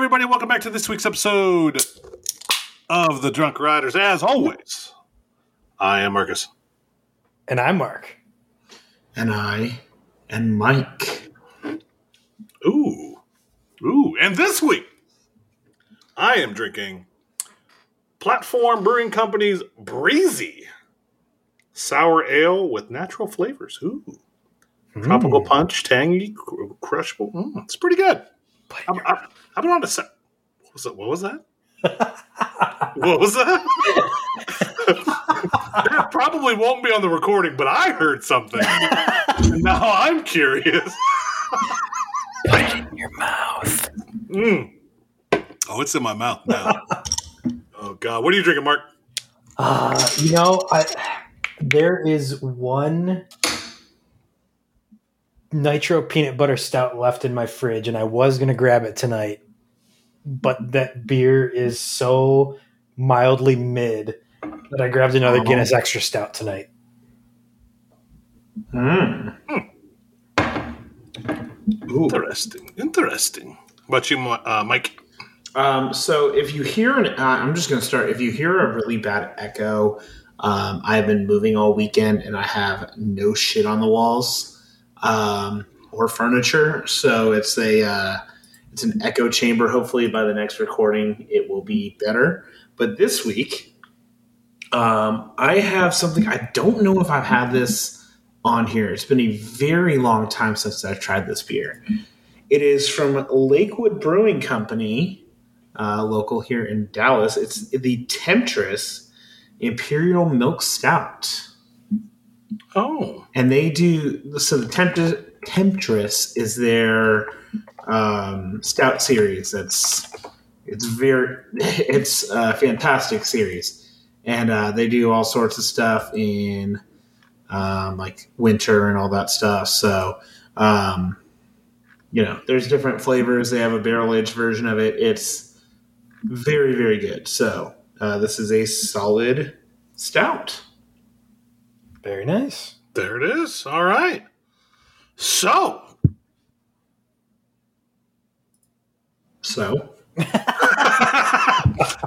everybody. Welcome back to this week's episode of The Drunk Riders. As always, I am Marcus. And I'm Mark. And I and Mike. Ooh. Ooh. And this week, I am drinking Platform Brewing Company's Breezy Sour Ale with natural flavors. Ooh. Tropical punch, tangy, cr- crushable. Mm, it's pretty good. I'm, I'm, I've been on a set. What was, that? what was that? what was that? that probably won't be on the recording, but I heard something. now I'm curious. Put it in your mouth. Mm. Oh, it's in my mouth now. oh God, what are you drinking, Mark? Uh, you know, I there is one nitro peanut butter stout left in my fridge, and I was gonna grab it tonight, but that beer is so mildly mid that I grabbed another Oh. Guinness Extra Stout tonight. Mm. Ooh. Interesting, interesting. What about you, Mi- uh, Mike? Um, so if you hear an, uh, I'm just going to start. If you hear a really bad echo, um, I've been moving all weekend and I have no shit on the walls um, or furniture. So it's a uh, it's an echo chamber. Hopefully by the next recording it will be better. But this week, um, I have something. I don't know if I've had this on here. It's been a very long time since I've tried this beer. It is from Lakewood Brewing Company uh, local here in Dallas. It's the Temptress Imperial Milk Stout, Oh, and they do so. The Temptress, Temptress is their um, stout series. That's it's very it's a fantastic series, and uh, they do all sorts of stuff in um, like winter and all that stuff. So. Um, you know, there's different flavors. They have a barrel aged version of it. It's very, very good. So uh, this is a solid stout. Very nice. there it is. All right. So, So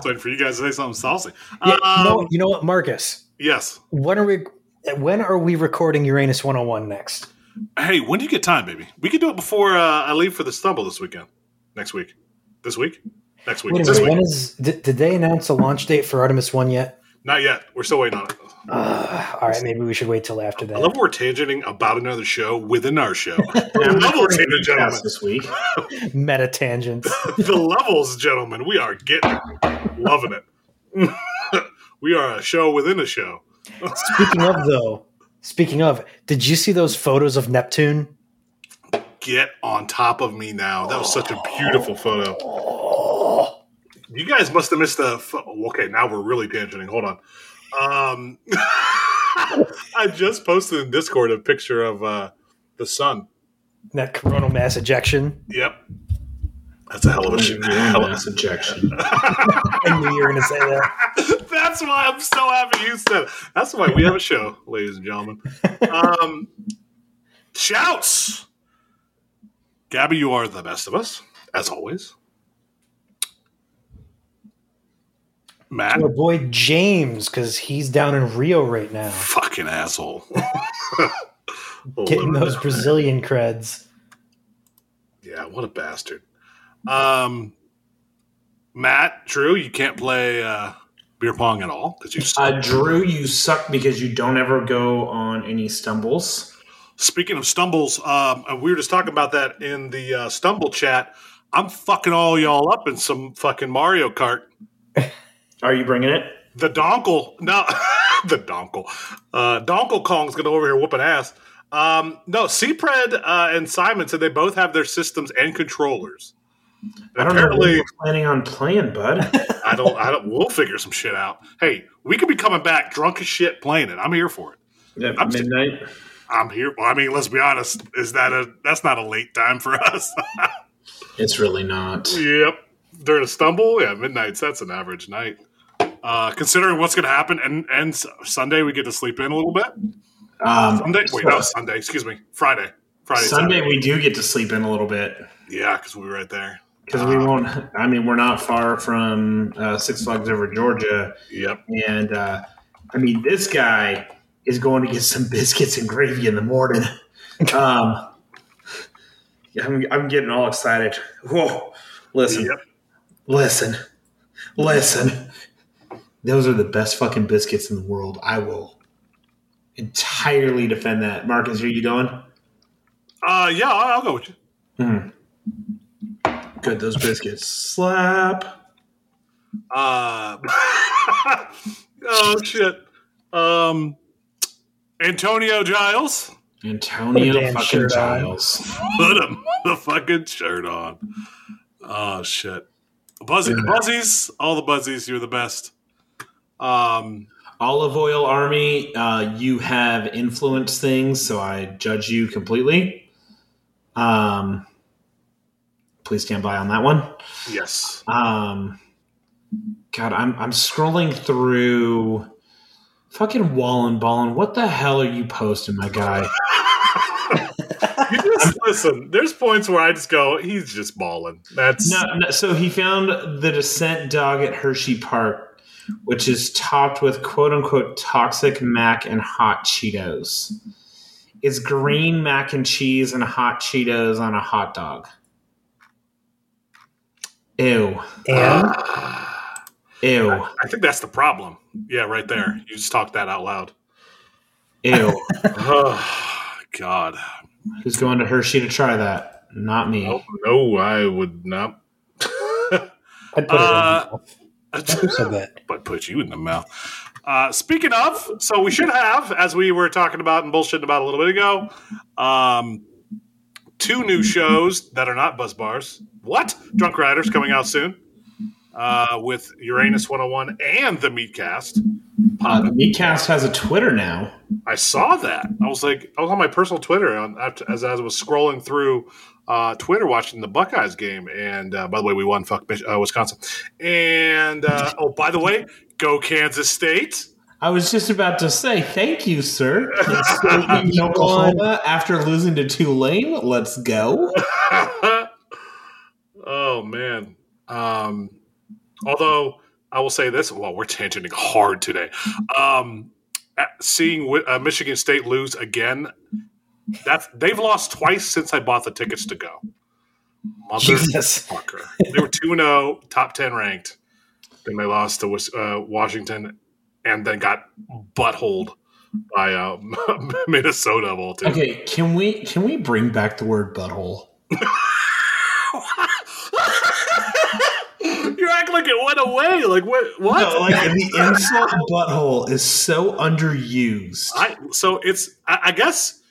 waiting for you guys to say something saucy. Yeah, you, know, Um, you know what, Marcus? yes. When are we? When are we recording Uranus 101 next? Hey, when do you get time, baby? We could do it before uh, I leave for the stumble this weekend. Next week. This week? Next week. Wait a minute. week. When is? Did, did they announce a launch date for Artemis One yet? Not yet. We're still waiting on it. Uh, all right, maybe we should wait till after that. I love we're tangenting about another show within our show. I'm levels, ladies and gentlemen. this week. Meta tangents. the levels, gentlemen. We are getting it. Loving it. we are a show within a show. Speaking of though, speaking of, did you see those photos of Neptune? Get on top of me now. That was such a beautiful photo. Oh, You guys must have missed the. Pho- okay, now we're really tangenting. Hold on. Um, I just posted in Discord a picture of uh, the sun. that coronal mass ejection. Yep. That's a hell of a shit. Hell of mass ejection. I knew you were going to say that. That's why I'm so happy you said it. That's why we have a show, ladies and gentlemen. Um, shouts. Gabby, you are the best of us, as always. Matt, Our boy James, because he's down in Rio right now, fucking asshole. getting those Brazilian creds. Yeah, what a bastard. Um, Matt, Drew, you can't play uh, beer pong at all because you. Uh, Drew, you suck because you don't ever go on any stumbles. Speaking of stumbles, um, and we were just talking about that in the uh, stumble chat. I'm fucking all y'all up in some fucking Mario Kart. Are you bringing it? The Donkle, no, the Donkle, uh, Donkle Kong's gonna over here whooping ass. Um, no, Cpred uh, and Simon said they both have their systems and controllers. I don't know what Apparently, you're planning on playing, bud. I don't. I don't. We'll figure some shit out. Hey, we could be coming back drunk as shit playing it. I'm here for it. At I'm st- midnight. I'm here. Well, I mean, let's be honest. Is that a? That's not a late time for us. It's really not. Yep. During a stumble, yeah, midnight's that's an average night. Uh, considering what's going to happen, and and Sunday we get to sleep in a little bit. Um, Sunday, wait, no, Sunday. Excuse me, Friday. Friday. Sunday Saturday. we do get to sleep in a little bit. yeah, because we were right there. because we won't. I mean, we're not far from uh, Six Flags Over Georgia, Yep. and uh, I mean, this guy is going to get some biscuits and gravy in the morning. Um, I'm, I'm getting all excited. Whoa! Listen, Yep. listen, listen. Those are the best fucking biscuits in the world. I will entirely defend that. Marcus, are you going? Uh, yeah, I'll, I'll go with you. Mm. Good, those biscuits slap. Uh, oh shit. Um, Antonio Giles, Antonio Put a damn fucking. Giles. put him the fucking shirt on. Oh shit. Buzzy, Yeah. buzzies, all the buzzies, you're the best. Um, Olive Oil Army, uh, you have influenced things, so I judge you completely. Um, please stand by on that one. yes. Um, God, I'm I'm scrolling through fucking Wallen Ballin. What the hell are you posting, my guy? Just listen. There's points where I just go, he's just balling. That's No, no, so he found the descent dog at Hershey Park, which is topped with quote unquote toxic mac and hot Cheetos. It's green mac and cheese and hot Cheetos on a hot dog. Ew. And Ew. I think that's the problem. Yeah, right there. You just talked that out loud. Ew. Oh, God. Who's going to Hershey to try that? Not me. No, no, I would not. I'd put Uh, it in. Who said that? but put you in the mouth. Uh, speaking of, so we should have, as we were talking about and bullshitting about a little bit ago, um, two new shows that are not buzz bars. What? Drunk Riders coming out soon uh, with Uranus 101 and the Meatcast. Uh, the Meatcast has a Twitter now. I saw that. I was like, I was on my personal Twitter on, after, as I was scrolling through uh, Twitter watching the Buckeyes game. And uh, by the way, we won. Fuck uh, Wisconsin. And uh, oh, by the way, go Kansas State. I was just about to say thank you, sir. Oklahoma after losing to Tulane. Let's go. oh man. Um, although I will say this, well, we're tangenting hard today. Um, seeing uh, Michigan State lose again, that's they've lost twice since I bought the tickets to go. Motherfucker. They were 2 0, top ten ranked. Then they lost to uh, Washington, and then got buttholed by uh, Minnesota of all teams. Okay, can we can we bring back the word butthole? You're acting like it went away. Like what? What? No, like the insult butthole is so underused. I so it's I, I guess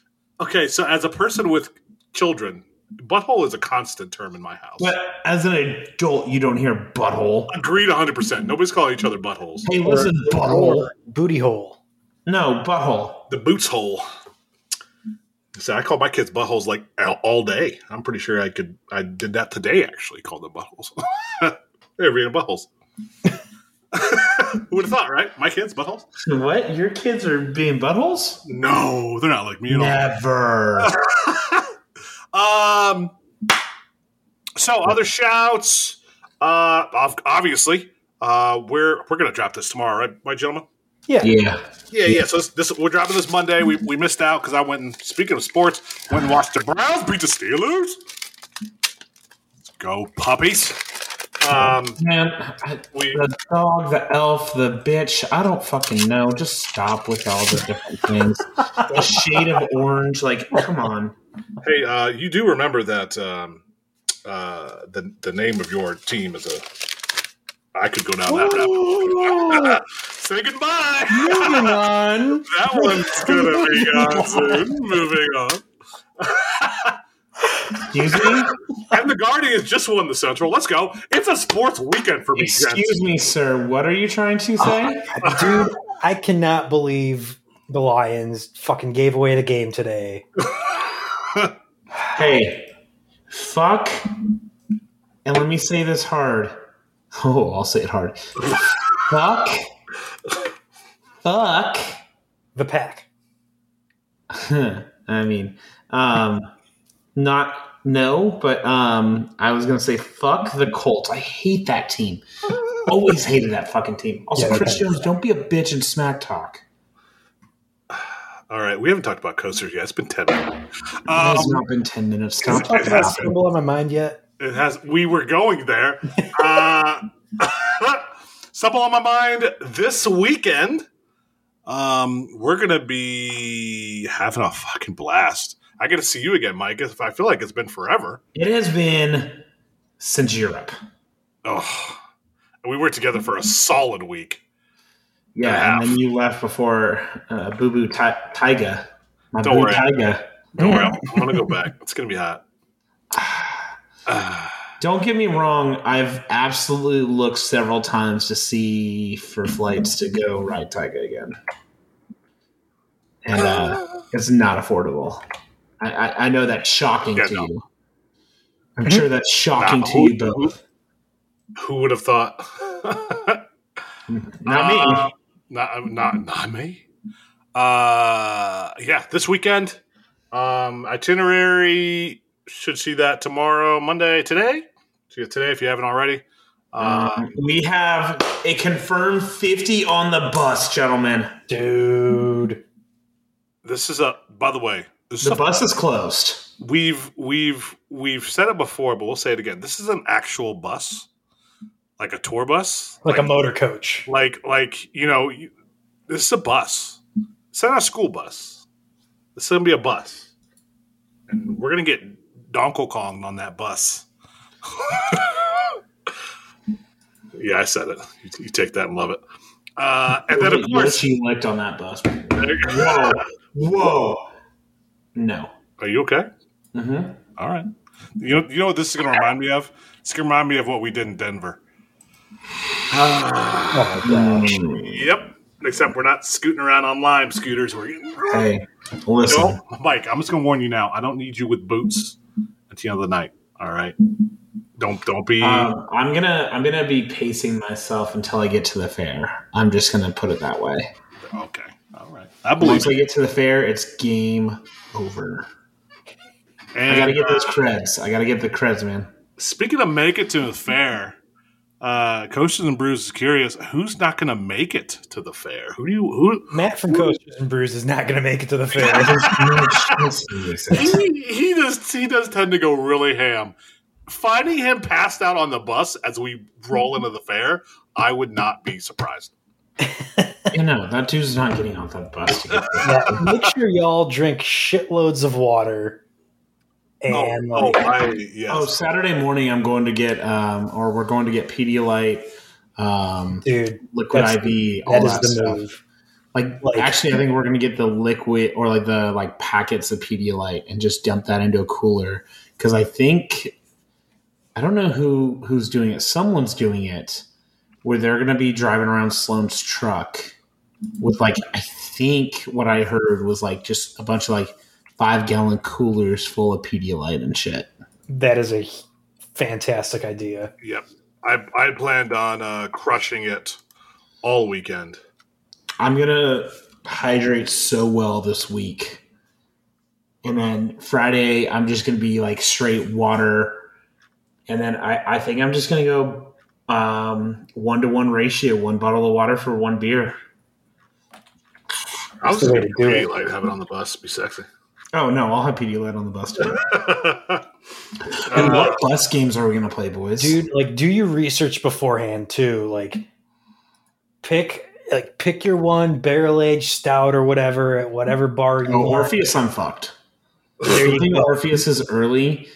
okay. So as a person with children, butthole is a constant term in my house. But as an adult, you don't hear butthole. Agreed, one hundred percent. Nobody's calling each other buttholes. Hey, listen, butthole. Or booty hole. No, butthole. The boots hole. So I call my kids buttholes like all, all day. I'm pretty sure I could. I did that today. Actually, called them buttholes. They're being buttholes. Who would have thought, right? My kids buttholes? What? Your kids are being buttholes? No, they're not like me at all. Never. Um. So other shouts. Uh, obviously, uh, we're we're gonna drop this tomorrow, right, right, gentlemen? Yeah. yeah. Yeah, yeah. So this, this we're dropping this Monday. We we missed out because I went and speaking of sports, went and watched the Browns beat the Steelers. Let's go puppies. Um, Man, we the dog, the elf, the bitch. I don't fucking know. Just stop with all the different things. The shade of orange. Like, come on. hey, uh, you do remember that um, uh, the the name of your team is a. I could go down that rabbit. Say goodbye. Moving on. That one's gonna be gone soon. Moving on. Excuse me. And the Guardians just won the Central. Let's go. It's a sports weekend for me. gents. Excuse me, sir. What are you trying to say? Dude, I cannot believe the Lions fucking gave away the game today. Hey, fuck. And let me say this hard. Oh, I'll say it hard. fuck. Fuck. The pack. I mean, um, not no, but um, I was gonna say fuck the Colts. I hate that team. Always hated that fucking team. Also, Yeah, Chris. Jones, don't be a bitch and smack talk. All right, we haven't talked about coasters yet. It's been ten minutes. It has Um, not been ten minutes. Stop it talking about been. Stumble on my mind yet? it has. We were going there. uh, something on my mind this weekend. Um, we're gonna be having a fucking blast. I get to see you again, Mike. If I feel like it's been forever. It has been since Europe. Oh, and we were together for a solid week. Yeah, and then you left before uh, Boo Boo Ti- Taiga. My Don't Boo worry. Taiga. Don't worry, I'm, I'm gonna go back. It's gonna be hot. Don't get me wrong. I've absolutely looked several times to see for flights to go ride Taiga again, and uh, it's not affordable. I, I, I know that's shocking Yeah, to no. you. I'm sure that's shocking Nah, to who- you both. who would have thought? Not me. Uh, not not not me. Uh, yeah, this weekend. Um, itinerary should see that tomorrow, Monday, today. See it today if you haven't already. Uh, Um, we have a confirmed 50 on the bus, gentlemen. Dude. this is a. By the way, this is The bus is closed. we've we've we've said it before, but we'll say it again. This is an actual bus, like a tour bus, Like a motor coach. like like you know, you, this is a bus. It's not a school bus. This is gonna be a bus, and we're gonna get Donkey Kong on that bus. yeah, I said it. You, you take that and love it. Uh, and then of course, Yoshi licked on that bus. you. Whoa. Whoa. No. are you okay? Mm-hmm. All right. You know, you know what this is going to remind me of? It's going to remind me of what we did in Denver. Oh my gosh. Yep. Except we're not scooting around on lime scooters. We're Hey, listen. no, Mike. I'm just going to warn you now. I don't need you with boots at the end of the night. All right. Don't don't be. Um, I'm gonna I'm gonna be pacing myself until I get to the fair. I'm just gonna put it that way. okay. All right. I believe. Once I get to the fair, it's game over. And, I gotta get those uh, creds. I gotta get the creds, man. speaking of make it to the fair, uh, Coasters and Brews is curious. Who's not going to make it to the fair? Who do you? Who? Matt from Coasters and Brews is not going to make it to the fair. he, he does he does tend to go really ham. Finding him passed out on the bus as we roll into the fair, I would not be surprised. You know that dude's not getting off that bus. To get there. yeah, make sure y'all drink shitloads of water. And oh, like, oh, I, yes. Oh, Saturday morning, I'm going to get, um, or we're going to get Pedialyte, um, dude, liquid That's- IV, all that that, is the stuff. move. Like, Like- actually, I think we're going to get the liquid or like the like packets of Pedialyte and just dump that into a cooler because I think I don't know who who's doing it. Someone's doing it where they're going to be driving around Sloan's truck with like I think what I heard was like just a bunch of like five gallon coolers full of Pedialyte and shit. That is a fantastic idea. Yep. I I planned on uh, crushing it all weekend. I'm gonna hydrate so well this week. And then Friday, I'm just gonna be like straight water. And then I, I think I'm just gonna go um, one to one ratio, one bottle of water for one beer. I was just going to to do be it. like have it on the bus, be sexy. Oh no, I'll have Pedialyte on the bus too. and Uh, what bus games are we gonna play, boys? Dude, like do your research beforehand too. Like pick like pick your one barrel aged stout or whatever at whatever bar you oh. Orpheus, I'm fucked. There I you think go. Orpheus is early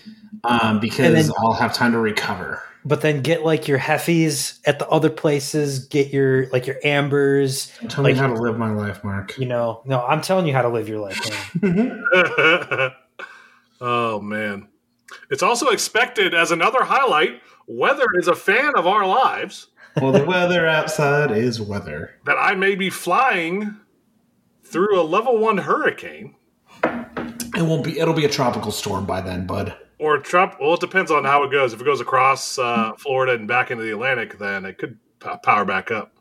um, because then- I'll have time to recover. But then get like your heffies at the other places, get your like your ambers, Tell Like- me how to live my life, Mark. you know. No, I'm telling you how to live your life, man. oh man. It's also expected as another highlight. Weather is a fan of our lives. well, the weather outside is weather. That I may be flying through a level one hurricane It won't be. It'll be a tropical storm by then, bud. Or Trump. Well, it depends on how it goes. If it goes across uh, Florida and back into the Atlantic, then it could p- power back up.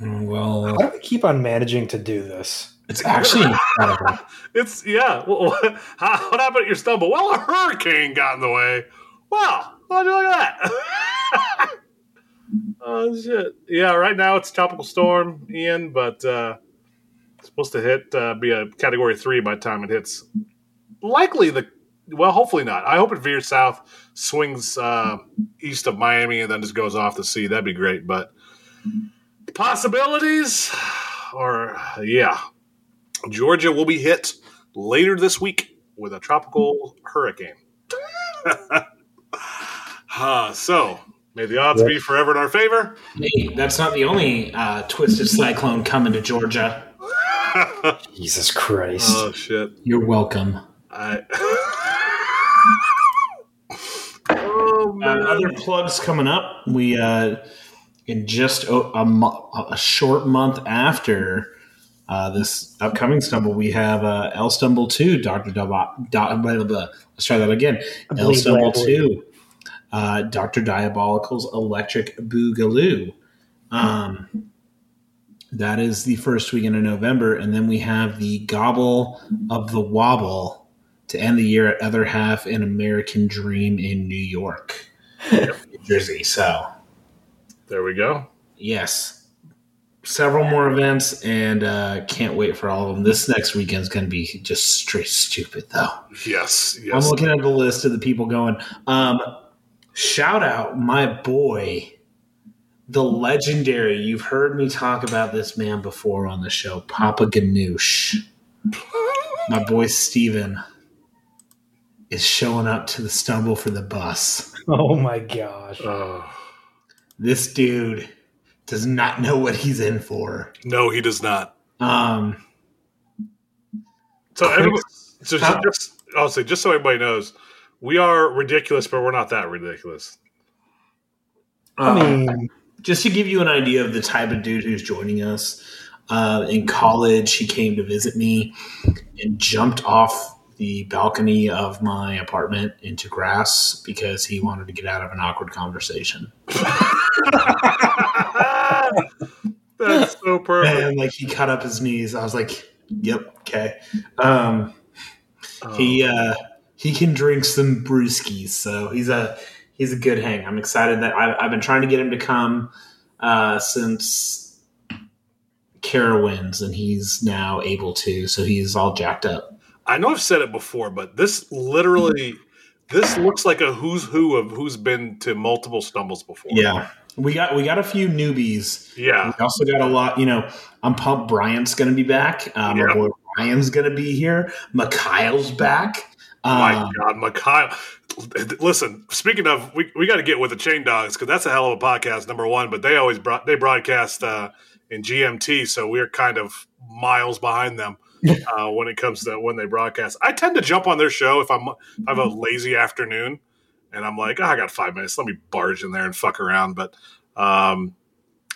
Well, How do we keep on managing to do this? It's actually incredible. It's yeah. Well, what, how, what happened at your stumble? Well, a hurricane got in the way. Wow, well, look at that. oh shit! Yeah, right now it's a tropical storm, Ian, but uh, it's supposed to hit uh, be a category three by the time it hits. Likely the well, hopefully not. I hope it veers south, swings uh, east of Miami, and then just goes off the sea. That'd be great. But possibilities, are, yeah, Georgia will be hit later this week with a tropical hurricane. uh, so, may the odds be forever in our favor. Hey, that's not the only uh, twisted cyclone coming to Georgia. Jesus Christ. oh, shit. You're welcome. I. oh, Uh, other plugs coming up. We uh, in just a, a, a short month after uh, this upcoming stumble, we have uh, El Stumble Two, Doctor blah. Let's try that again. Bleed, Stumble Two, uh, Doctor Diabolical's Electric Boogaloo. Um, that is the first weekend of November, and then we have the Gobble of the Wobble to end the year at Other Half in American Dream in New York, New Jersey. So, there we go. yes, several more events, and uh, can't wait for all of them. This next weekend's going to be just straight stupid, though. Yes, I'm looking at the list of the people going. Um, shout out my boy, the legendary. You've heard me talk about this man before on the show, Papa Ganoush. My boy Steven is showing up to the stumble for the bus. Oh my gosh. Oh, This dude does not know what he's in for. no, he does not. Um, So, Quick- everybody, so Huh? just, I'll say, just so everybody knows, we are ridiculous, but we're not that ridiculous. I um, mean, just to give you an idea of the type of dude who's joining us uh, in college he came to visit me and jumped off the balcony of my apartment into grass because he wanted to get out of an awkward conversation That's so perfect. and like he cut up his knees i was like yep okay um, he uh, he can drink some brewskis so he's a he's a good hang i'm excited that I, i've been trying to get him to come uh, since Carowinds, and he's now able to. So he's all jacked up. I know I've said it before, but this literally, this looks like a who's who of who's been to multiple stumbles before. Yeah, we got we got a few newbies. yeah. We also got a lot. You know, I'm pumped. Bryant's going to be back. Um, Yeah. Boy Ryan's going to be here. Mikhail's back. My Um, God, Mikhail. Listen, speaking of, we, we got to get with the Chain Dogs because that's a hell of a podcast. Number one, but they always brought they broadcast uh, in GMT, so we're kind of miles behind them uh, when it comes to when they broadcast. I tend to jump on their show if I'm if I have a lazy afternoon and I'm like, oh, I got five minutes, let me barge in there and fuck around. But um,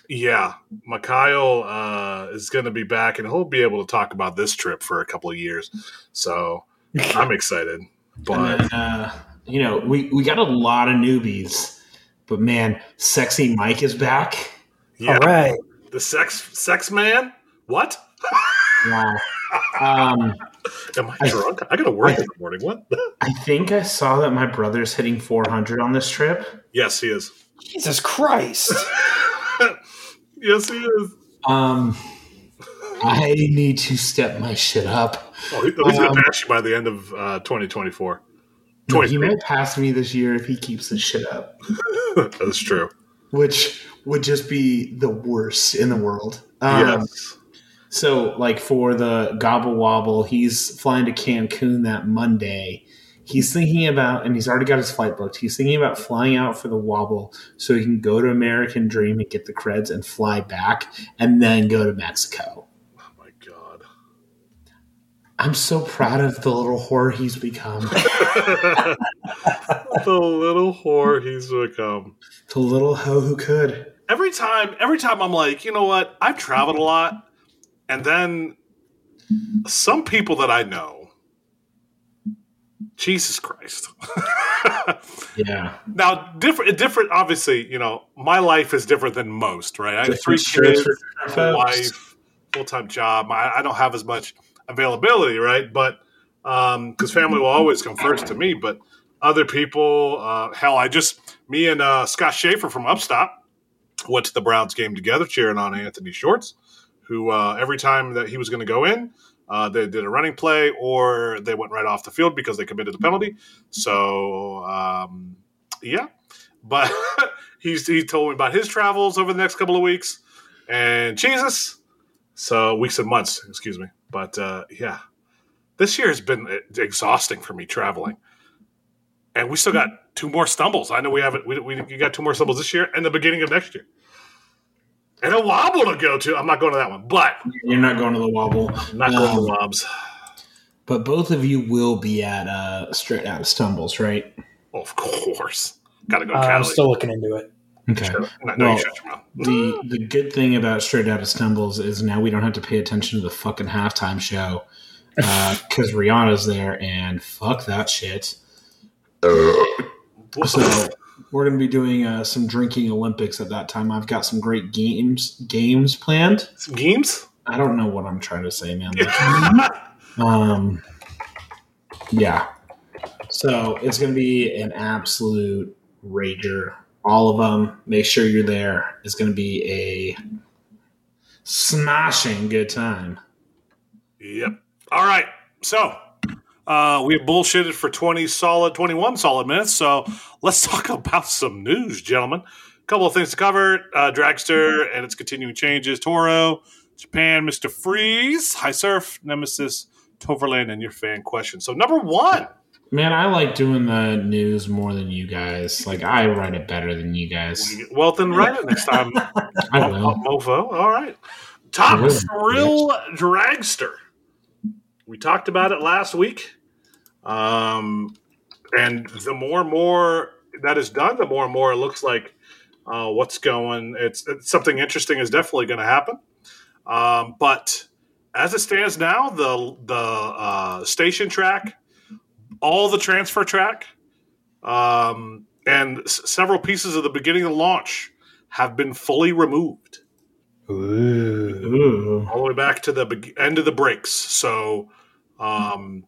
yeah, Mikhail uh, is going to be back, and he'll be able to talk about this trip for a couple of years. So I'm excited. But then, uh, you know, we we got a lot of newbies, but man, sexy Mike is back. yeah, all right. the sex sex man. What? Wow. Um, Am I I- drunk? I got to work I- in the morning. What? I think I saw that my brother's hitting 400 on this trip. yes, he is. Jesus Christ. yes, he is. Um, I need to step my shit up. Oh, he, he's going Um, to pass you by the end of uh, 2024. No, he 23. might pass me this year if he keeps his shit up, That's true. which would just be the worst in the world. Um, yes. So, like for the Gobble Wobble, he's flying to Cancun that Monday. He's thinking about, and he's already got his flight booked. He's thinking about flying out for the Wobble so he can go to American Dream and get the creds and fly back, and then go to Mexico. Oh my god. I'm so proud of the little whore he's become. the little whore he's become. the little hoe who could. Every time, every time I'm like, you know what? I've traveled a lot, and then some people that I know. Jesus Christ. Yeah. now, different, different. Obviously, you know, my life is different than most, right? I have three kids, wife, full time job. I, I don't have as much availability, right? But because family will always come first to me, but other people, uh, hell, I just me and uh, Scott Schaefer from Upstop went to the Browns game together, cheering on Anthony Schwartz, who uh, every time that he was going to go in, uh, they did a running play or they went right off the field because they committed a penalty. So um, yeah, but he's he told me about his travels over the next couple of weeks and Jesus. So weeks and months, excuse me. But uh, yeah, this year has been exhausting for me traveling, and we still got two more stumbles. I know we haven't. We, we got two more stumbles this year and the beginning of next year, and a wobble to go to. I'm not going to that one, but You're not going to the wobble. I'm not going Um, to wobs. But both of you will be at uh, straight out of stumbles, right? of course, got to go. Uh, I'm still looking into it. Okay. no, no, well, you shut your mouth. The the good thing about straight out of stumbles is now we don't have to pay attention to the fucking halftime show because Rihanna's there and fuck that shit. So we're going to be doing uh, some drinking Olympics at that time. I've got some great games games planned. Some games. I don't know what I'm trying to say, man. Um, yeah. So it's going to be an absolute rager. All of them. Make sure you're there. It's going to be a smashing good time. Yep. All right. So uh, we have bullshitted for 20 solid, 21 solid minutes. So let's talk about some news, gentlemen. A couple of things to cover uh, Dragster and its continuing changes, Toro, Japan, Mr. Freeze, High Surf, Nemesis, Toverland, and your fan question. So, number one. Man, I like doing the news more than you guys. Like I write it better than you guys. Well, then write it next time, I will. Mofo. All right. Top. Thrill Dragster. We talked about it last week. Um, and the more and more that is done, the more and more it looks like uh, what's going. It's, it's something interesting is definitely going to happen. Um, but as it stands now, the the uh, station track, all the transfer track, um, and s- several pieces of the beginning of the launch have been fully removed Ooh. All the way back to the be- end of the breaks. So, um,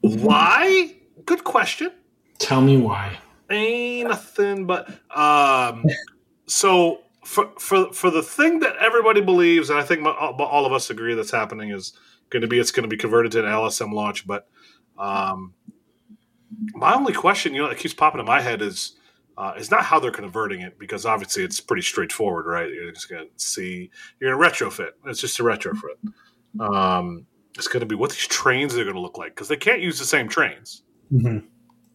why? Good question. Tell me why. Ain't nothing but um. So for for for the thing that everybody believes, and I think all of us agree that's happening is going to be it's going to be converted to an LSM launch. But um, my only question, you know, that keeps popping in my head is. Uh, is not how they're converting it because obviously it's pretty straightforward, right? You're just going to see you're going to retrofit. It's just a retrofit. Um, it's going to be what these trains are going to look like because they can't use the same trains. Mhm.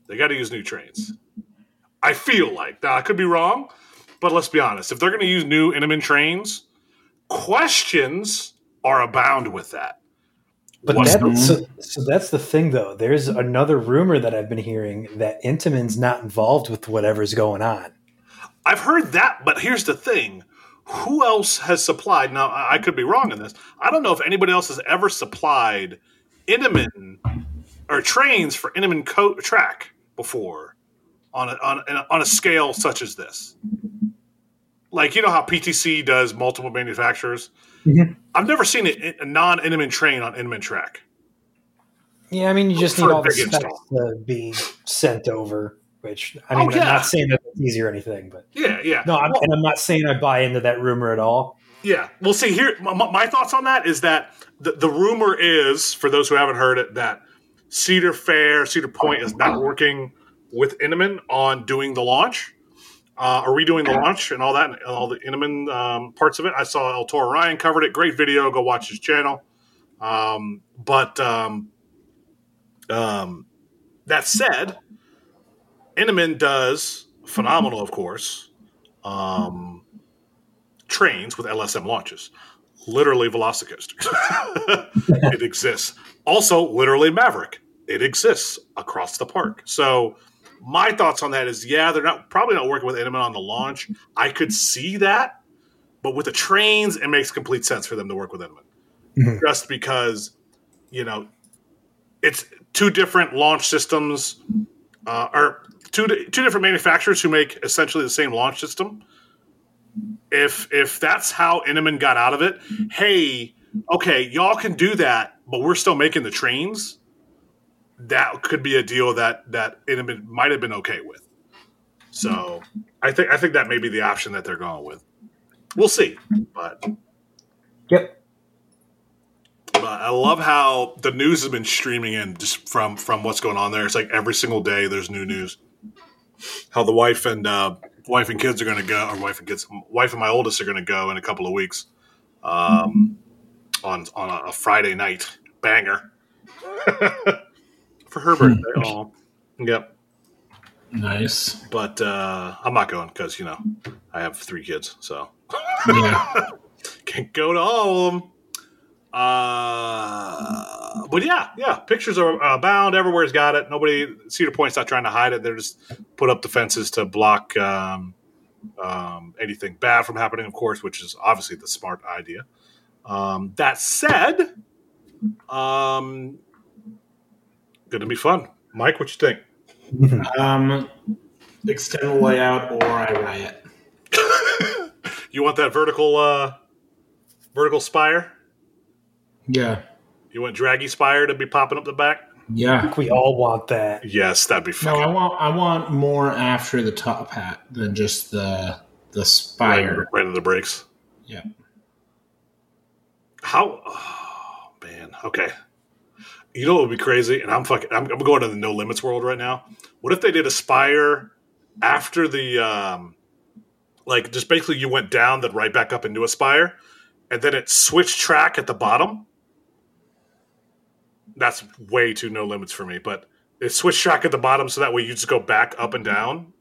They got to use new trains. I feel like now I could be wrong, but let's be honest. If they're going to use new Intamin trains, questions are abound with that. But What's that, the- so, so that's the thing, though. There's another rumor that I've been hearing that Intamin's not involved with whatever's going on. I've heard that, but here's the thing: who else has supplied? Now I could be wrong in this. I don't know if anybody else has ever supplied Intamin or trains for Intamin co- track before on a, on a, on a scale such as this. Like you know how PTC does multiple manufacturers. Mhm. I've never seen a, a non-Intamin train on Intamin track. Yeah, I mean, you just For need all the specs install. to be sent over. Which I mean, Oh, yeah. I'm not saying that it's easy or anything, but Yeah, yeah. no, I'm, Well- and I'm not saying I buy into that rumor at all. Yeah. Well, see, here, my, my thoughts on that is that the, the rumor is, for those who haven't heard it, that Cedar Fair, Cedar Point is not working with Intamin on doing the launch uh, or redoing the launch and all that, and all the Intamin um, parts of it. I saw El Toro Ryan covered it. Great video. Go watch his channel. Um, but um, um, that said, Intamin does phenomenal, of course. Um, trains with LSM launches. Literally Velocicoaster. it exists. Also, literally Maverick. It exists across the park. So my thoughts on that is yeah, they're not probably not working with Intamin on the launch. I could see that, but with the trains, it makes complete sense for them to work with Intamin. Mhm. Just because, you know, it's two different launch systems, uh, or two two different manufacturers who make essentially the same launch system if if that's how Intamin got out of it, hey, okay, y'all can do that, but we're still making the trains. That could be a deal that that Intamin might have been okay with. So I think I think that may be the option that they're going with. We'll see, but Yep. But I love how the news has been streaming in just from from what's going on there. It's like every single day there's new news. How the wife and uh, wife and kids are going to go, or wife and kids, wife and my oldest are going to go in a couple of weeks, um, on on a, a Friday night banger for her birthday. Oh, yep. Nice. But uh, I'm not going because you know I have three kids, so Yeah. can't go to all of them. Uh, but yeah, yeah, pictures are abound. Everywhere's got it. Nobody, Cedar Point's not trying to hide it. They're just put up defenses to block um, um, anything bad from happening, of course, which is obviously the smart idea. Um, that said, um, going to be fun. Mike, what you think? um, extend the layout or I riot. You want that vertical, uh, vertical spire? Yeah. You want draggy spire to be popping up the back? Yeah. We all want that. Yes, that'd be fun. No, fun. I want I want more after the top hat than just the the spire. right in the brakes. Yeah. How? Oh, man. Okay. You know what would be crazy? And I'm fucking. I'm, I'm going to the no limits world right now. What if they did Aspire after the um, like just basically you went down, then right back up into a spire and then it switched track at the bottom. That's way too no limits for me. But it switch track at the bottom, so that way you just go back up and down,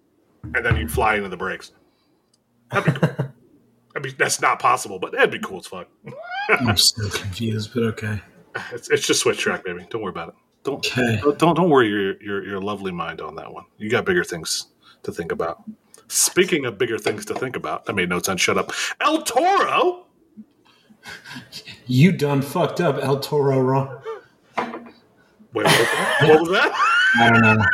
and then you fly into the brakes. That'd be cool. I mean, that's not possible, but that'd be cool as fuck. I'm still confused, but okay. It's, it's just switch track, baby. Don't worry about it. Don't Okay. don't don't worry your, your your lovely mind on that one. You got bigger things to think about. Speaking of bigger things to think about, I made notes on Shut up. El Toro. You done fucked up, El Toro Ron. Wait, what was that? What was that? I don't know.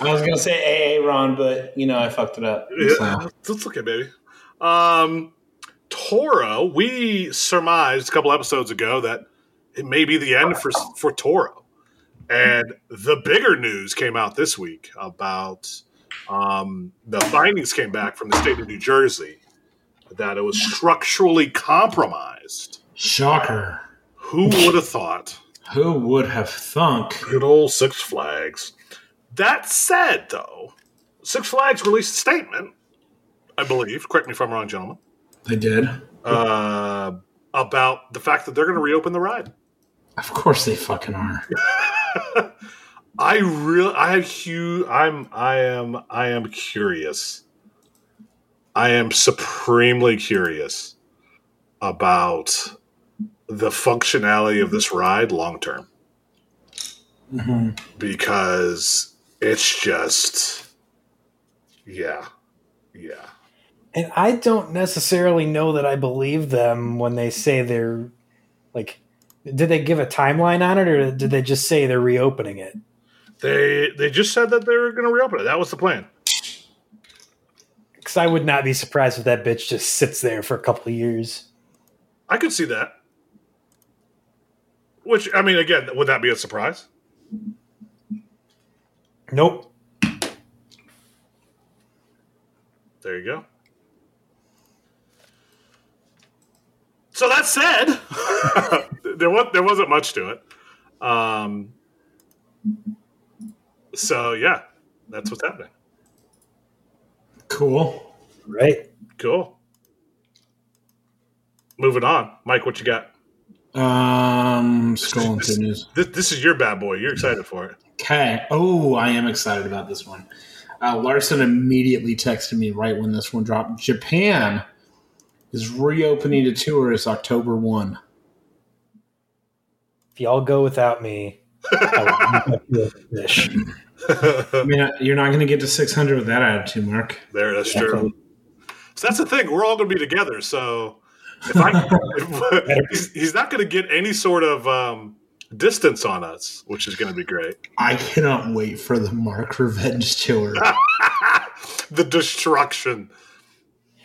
I was gonna say AA Ron, but you know I fucked it up. Yeah, it's okay, baby. Um, Toro. We surmised a couple episodes ago that it may be the end for for Toro, and the bigger news came out this week about um, the findings came back from the state of New Jersey that it was structurally compromised. Shocker. Who would have thought? Who would have thunk? Good old Six Flags. That said, though, Six Flags released a statement, I believe. Correct me if I'm wrong, gentlemen. They did. uh, about the fact that they're going to reopen the ride. Of course they fucking are. I really, I have huge. I'm, I am, I am curious. I am supremely curious about the functionality of this ride long term hmm because it's just, yeah, yeah. And I don't necessarily know that I believe them when they say they're like did they give a timeline on it or did they just say they're reopening it? They they just said that they were going to reopen it. That was the plan. Cuz I would not be surprised if that bitch just sits there for a couple of years. I could see that. Which I mean, again, would that be a surprise? Nope. There you go. So that said, there was there wasn't much to it. Um, so yeah, that's what's happening. Cool. Right? Cool. Moving on, Mike. What you got? Um, scrolling through news. This, this is your bad boy. You're excited for it. Okay. Oh, I am excited about this one. Uh, Larson immediately texted me right when this one dropped. Japan is reopening to tourists October 1. If y'all go without me, I will eat that fish. I mean, uh, you're not going to get to 600 with that attitude, Mark. There, that's true. So that's the thing. We're all going to be together. So if I, if, he's, he's not going to get any sort of um, distance on us, which is going to be great. I cannot wait for the Mark Revenge Tour. the destruction.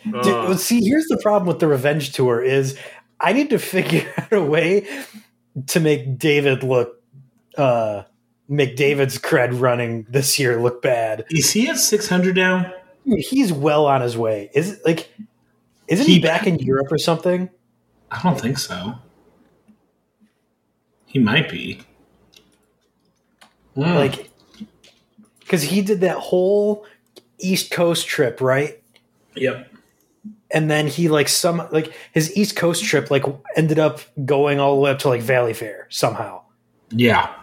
Dude, Uh, well, see, here's the problem with the revenge tour is I need to figure out a way to make David look uh make David's cred running this year look bad. Is he at 600 now? Dude, he's well on his way. Is it like isn't he, He- back in Europe or something? I don't think so. He might be. Hmm. Like because he did that whole East Coast trip, right? yep. and then he like some like his East Coast trip like ended up going all the way up to like Valleyfair somehow. Yeah.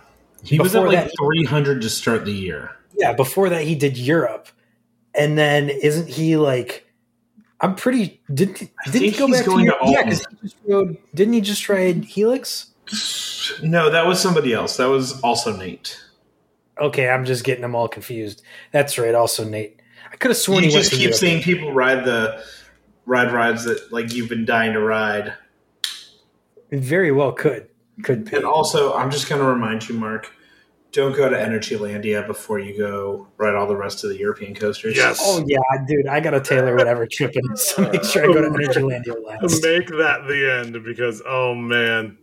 He was Before at like 300 to start the year. Yeah, before that he did Europe, and then isn't he like? I'm pretty. Didn't didn't he go he's back going to to Yeah, because he just rode. Didn't he just ride Helix? No, that was somebody else. That was also Nate. Okay, I'm just getting them all confused. That's right. Also, Nate. I could have sworn you he just keep Europe. seeing people ride the ride rides that like you've been dying to ride. Very well could could be. And also, I'm just going to remind you, Mark, don't go to Energylandia before you go ride all the rest of the European coasters. Yes. Oh yeah, dude, I gotta tailor whatever trip it is to make sure I go to Energylandia last. make that the end because oh man,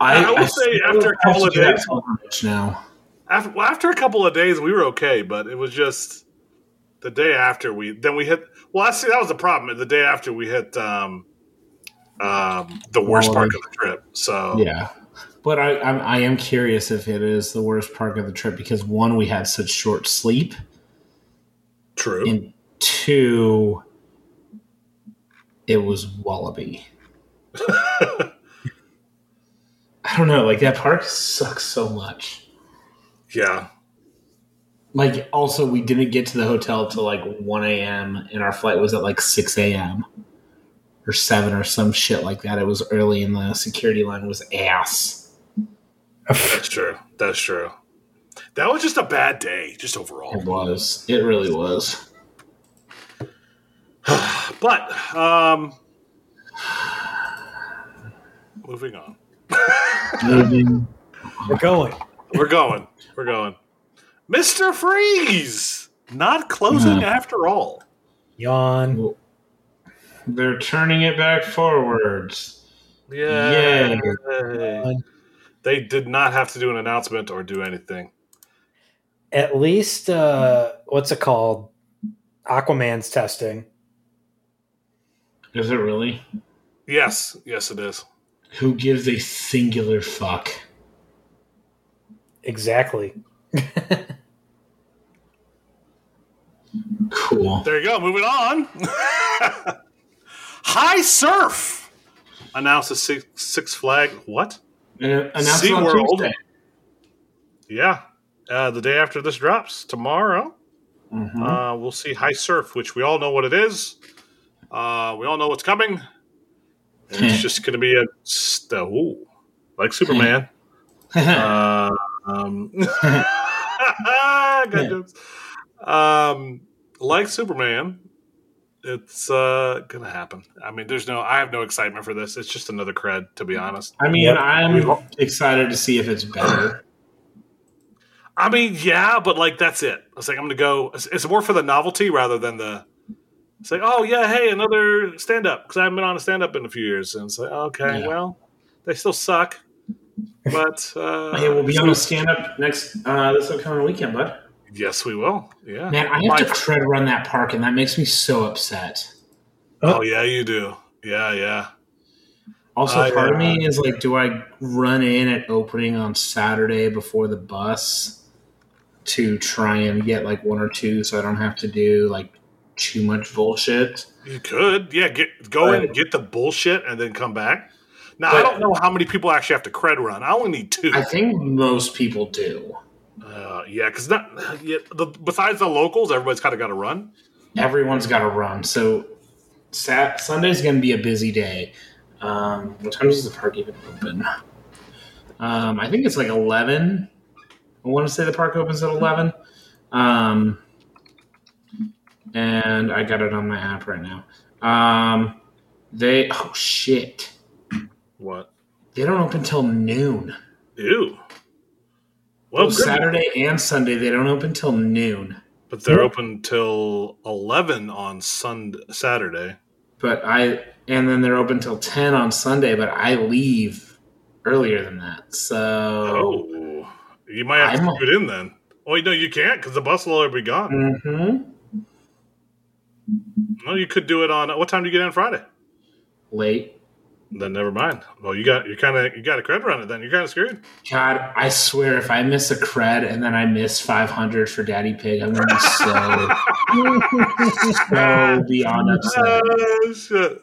I, I will say after a couple of days- now. after well, after a couple of days we were okay, but it was just the day after we then we hit. Well, I see that was the problem. The day after we hit um, um, the worst part of the trip. So Yeah. But I, I'm, I am curious if it is the worst part of the trip because one, we had such short sleep, true. and two, it was Walibi. I don't know, like that park sucks so much. yeah, Like, also, we didn't get to the hotel till like 1 a.m., and our flight was at like 6 a.m. or 7 or some shit like that. It was early, and the security line was ass. That's true. That's true. That was just a bad day, just overall. It was. It really was. But um, moving on. Moving. We're going. We're going. We're going. Mister Freeze, not closing Yeah. after all. Yawn. They're turning it back forwards. Yeah. Yay. They did not have to do an announcement or do anything. At least, uh, what's it called? Aquaman's testing. Is it really? Yes, yes, it is. Who gives a singular fuck? Exactly. Cool. There you go. Moving on. High Surf announces Six, Six Flag. What? And it announced it on SeaWorld. Tuesday. Yeah. Uh, the day after this drops, tomorrow, Mhm. uh, we'll see High Surf, which we all know what it is. Uh, we all know what's coming. And it's just going to be a st- ooh, like Superman. uh, um. Um, like Superman, it's uh, gonna happen. I mean, there's no, I have no excitement for this. It's just another cred, to be honest. I mean, Yep. I'm excited to see if it's better. I mean, yeah, but like that's it. It's like I'm gonna go. It's, it's more for the novelty rather than the. It's like, oh yeah, hey, another stand up because I haven't been on a stand up in a few years, and it's like, okay, Yeah. well, they still suck, but uh, hey, we'll be on a stand up next uh, this upcoming weekend, bud. Yes, we will. Yeah, Man, I have My- to tread run that park, and that makes me so upset. Oh yeah, you do. Yeah, yeah. Also, I, part of uh, me is like, do I run in at opening on Saturday before the bus to try and get like one or two so I don't have to do like too much bullshit? You could, yeah. Get go Right. and get the bullshit, and then come back. Now I don't know how many people actually have to cred run. I only need two. I think most people do. Uh, yeah, because not yeah, the, besides the locals, everybody's kind of got to run. Everyone's got to run. So Sat- Sunday's going to be a busy day. Um, what time does the park even open? Um, I think it's like 11. I want to say the park opens at 11. Um, and I got it on my app right now. Um, they, oh shit. What? They don't open till noon. Ew. Well, Both. Saturday and Sunday, they don't open till noon. but they're Yeah. open till eleven on Sunday, Saturday. But I and then they're open till ten on Sunday. But I leave earlier than that. So Oh, you might have to I'm- do it in then. Oh, no, you can't because the bus will already be gone. Mhm. No, you could do it on what time do you get in Friday? late. Then never mind. Well, you got you kind of you got a credit run it. Then you're kind of screwed. God, I swear, if I miss a cred and then I miss 500 for Daddy Pig, I'm gonna be so so beyond upset. Oh shit!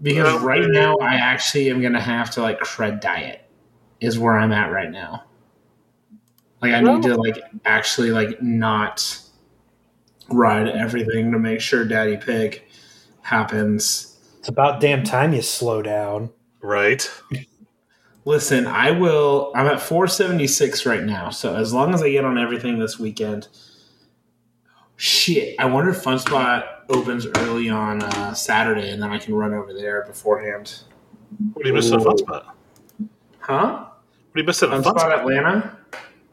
Because Oh, right man. now, I actually am gonna have to like cred diet. Is where I'm at right now. Like I need to like actually like not ride everything to make sure Daddy Pig happens. It's about damn time you slow down. Right. Listen, I will. I'm at 476 right now. So as long as I get on everything this weekend, shit. I wonder if Fun Spot opens early on uh, Saturday, and then I can run over there beforehand. What do you miss at fun spot? Huh? What do you miss at Fun fun Spot spot? Atlanta.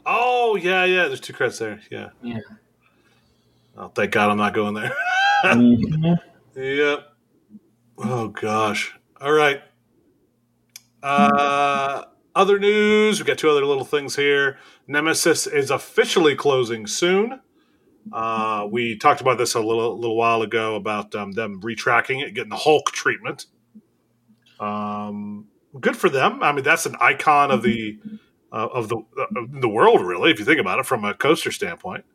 Oh yeah, yeah. There's two credits there. Yeah. Yeah. Oh, thank God I'm not going there. Mhm. Yep. Oh gosh. All right. Uh, other news. We've got two other little things here. Nemesis is officially closing soon. Uh, we talked about this a little little while ago about um, them retracking it, getting the Hulk treatment. Um, good for them. I mean, that's an icon of the uh, of the the world, really, if you think about it from a coaster standpoint.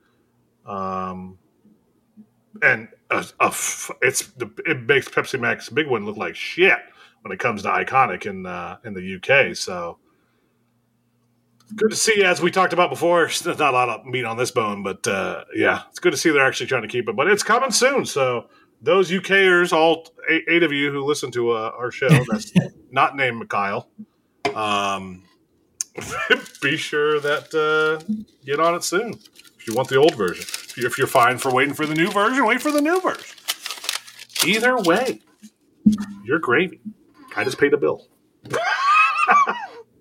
Um, and a, a f- it's the, it makes Pepsi Max Big One look like shit when it comes to iconic in uh, in the UK. So good to see, as we talked about before. There's not a lot of meat on this bone, but uh, yeah, it's good to see they're actually trying to keep it. But it's coming soon, so those UKers, all eight, eight of you who listen to uh, our show, that's not named Mikhail. Um, be sure that uh, get on it soon if you want the old version. If you're, if you're fine for waiting for the new version, wait for the new version. Either way, you're gravy. I just paid a bill.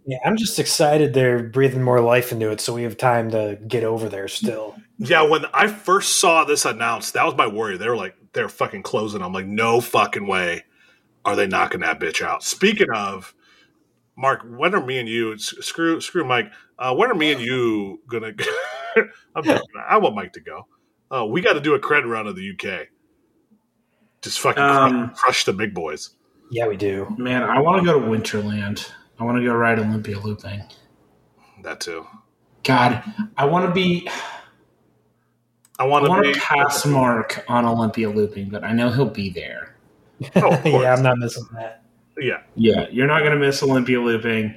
Yeah, I'm just excited they're breathing more life into it, so we have time to get over there still. Yeah, when I first saw this announced, that was my worry. They were like, they're fucking closing. I'm like, no fucking way are they knocking that bitch out. Speaking of, Mark, when are me and you, screw screw Mike, uh, when are me and you going to. I want Mike to go. Uh, we got to do a cred run of the UK. Just fucking Um, crush, crush the big boys. Yeah, we do. Man, I want to go to Winterland. I want to go ride Olympia looping. That too. God, I want to be. I I want want to to pass Mark on Olympia looping, but I know he'll be there. Oh, yeah, I'm not missing that. Yeah. Yeah, you're not going to miss Olympia looping.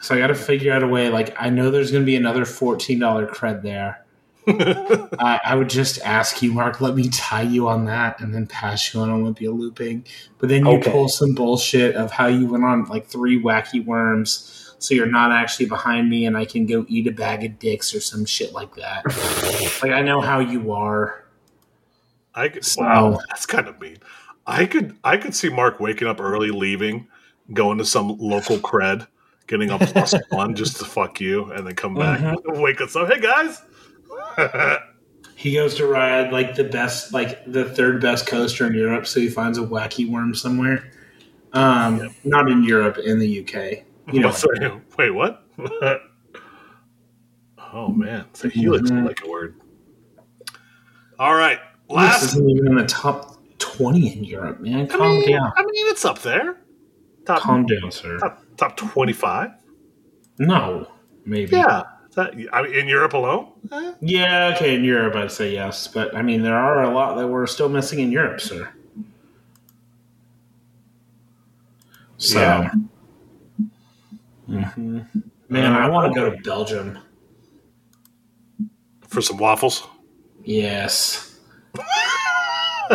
So I got to figure out a way. Like, I know there's going to be another $14 cred there. I, I would just ask you, Mark, let me tie you on that and then pass you on Olympia looping. But then you Okay. pull some bullshit of how you went on like three wacky worms. So you're not actually behind me and I can go eat a bag of dicks or some shit like that. like, I know how you are. I could, So- wow, that's kind of mean. I could I could see Mark waking up early, leaving, going to some local cred, getting a plus one just to fuck you, and then come back, Mm-hmm. wake us up. Hey guys, He goes to ride like the best, like the third best coaster in Europe, so he finds a wacky worm somewhere. Um, not in Europe, in the UK. You know, that? wait, what? oh man, so helix Mhm. like a word. All right, this isn't even in the top twenty in Europe, man. I Calm mean, down, I mean, it's up there. Top calm down, sir. top, top twenty five. No, maybe. Yeah, that, I mean, in Europe alone. Eh, Yeah, okay, in Europe, I'd say yes, but I mean, there are a lot that we're still missing in Europe, sir. So, Yeah. Mhm. man, I want to go to Belgium. for some waffles. Yes.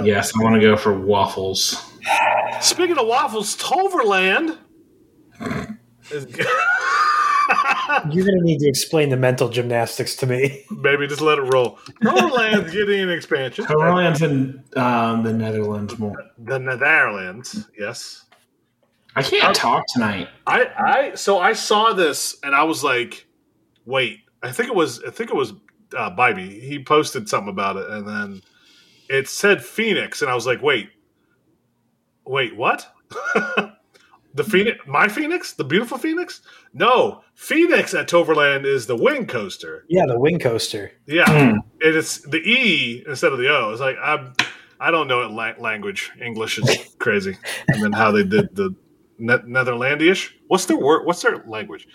yes, I want to go for waffles. Speaking of waffles, Toverland. Is- You're going to need to explain the mental gymnastics to me. Maybe just let it roll. Toverland's getting an expansion. Toverland's in um, the Netherlands more. The Netherlands, yes. I can't talk tonight. I, I so I saw this and I was like, wait, I think it was I think it was uh, Bybee. He posted something about it, and then it said Phoenix, and I was like, wait, wait, what? the Phoenix, my Phoenix, the beautiful Phoenix? No, Phoenix at Toverland is the wing coaster. Yeah, the wing coaster. Yeah, Hmm. it is the E instead of the O. It's like I'm, I don't know it la- language. English is crazy, and then how they did the ne- Netherlandish. What's their word? What's their language?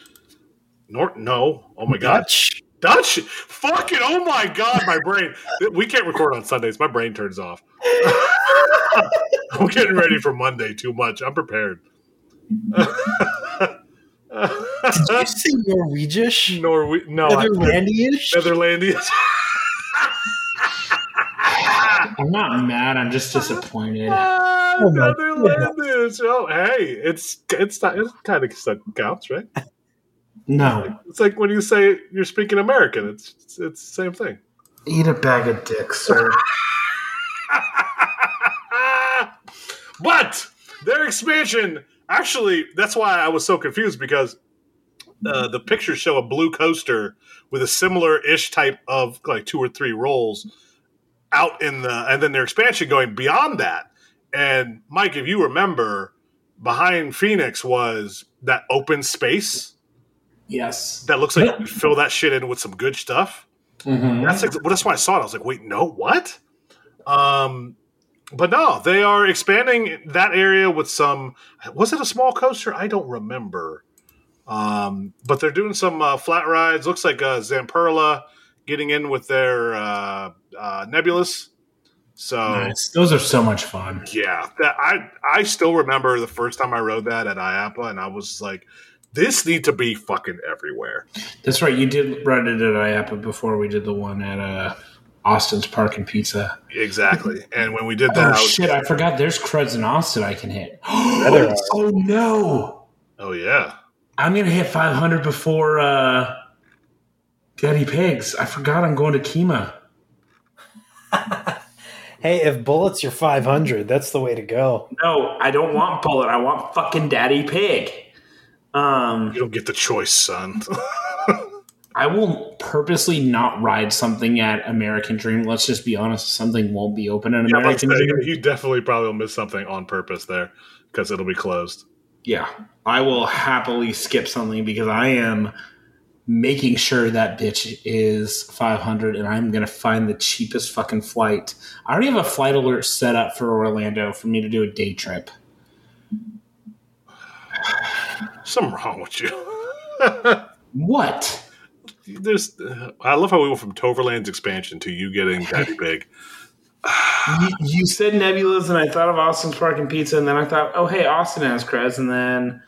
Nor no. Oh my god, Dutch. Dutch. Fucking oh my god, my brain. We can't record on Sundays. My brain turns off. I'm getting ready for Monday too much. I'm prepared. Did you say Norwegish? Norwe- no, I- Netherlandish? Netherlandish. I'm not mad. I'm just disappointed. Ah, Oh Netherlandish. Oh, hey, it's it's not, it kind of counts, right? No, It's like when you say you're speaking American. It's it's, it's the same thing. eat a bag of dicks, sir. but their expansion, actually, that's why I was so confused because uh, the pictures show a blue coaster with a similar ish type of like two or three rolls out in the, and then their expansion going beyond that. And Mike, if you remember, behind Phoenix was that open space yes. that looks like you fill that shit in with some good stuff. Mhm. That's ex- well, that's why I saw it. I was like, wait, no, what? Um, but no, they are expanding that area with some. Was it a small coaster? I don't remember. Um, but they're doing some uh, flat rides. Looks like uh, Zamperla getting in with their uh, uh, Nebulaz. So Nice. Those are so much fun. yeah, that I I still remember the first time I rode that at IAAPA, and I was like, this needs to be fucking everywhere. That's right. You did ride it at IAAPA before we did the one at uh, Austin's Park and Pizza. Exactly. And when we did that, Oh was- shit! I forgot. There's creds in Austin I can hit. there are. oh no! oh yeah. I'm gonna hit 500 before uh, Daddy Pigs. I forgot I'm going to Kemah. Hey, if bullets your 500, that's the way to go. No, I don't want Bullet. I want fucking Daddy Pig. Um, You don't get the choice, son. I will purposely not ride something at American Dream. Let's just be honest, something won't be open at Yeah, I'm about to American Dream. you definitely probably will miss something on purpose there because it'll be closed. Yeah, I will happily skip something because I am making sure that bitch is 500 and I'm going to find the cheapest fucking flight. I already have a flight alert set up for Orlando for me to do a day trip. Something wrong with you. What? There's, I love how we went from Toverland's expansion to you getting Daddy Big. you, you said Nebulaz and I thought of Austin's Park and Pizza and then I thought, oh, hey, Austin has creds. And then,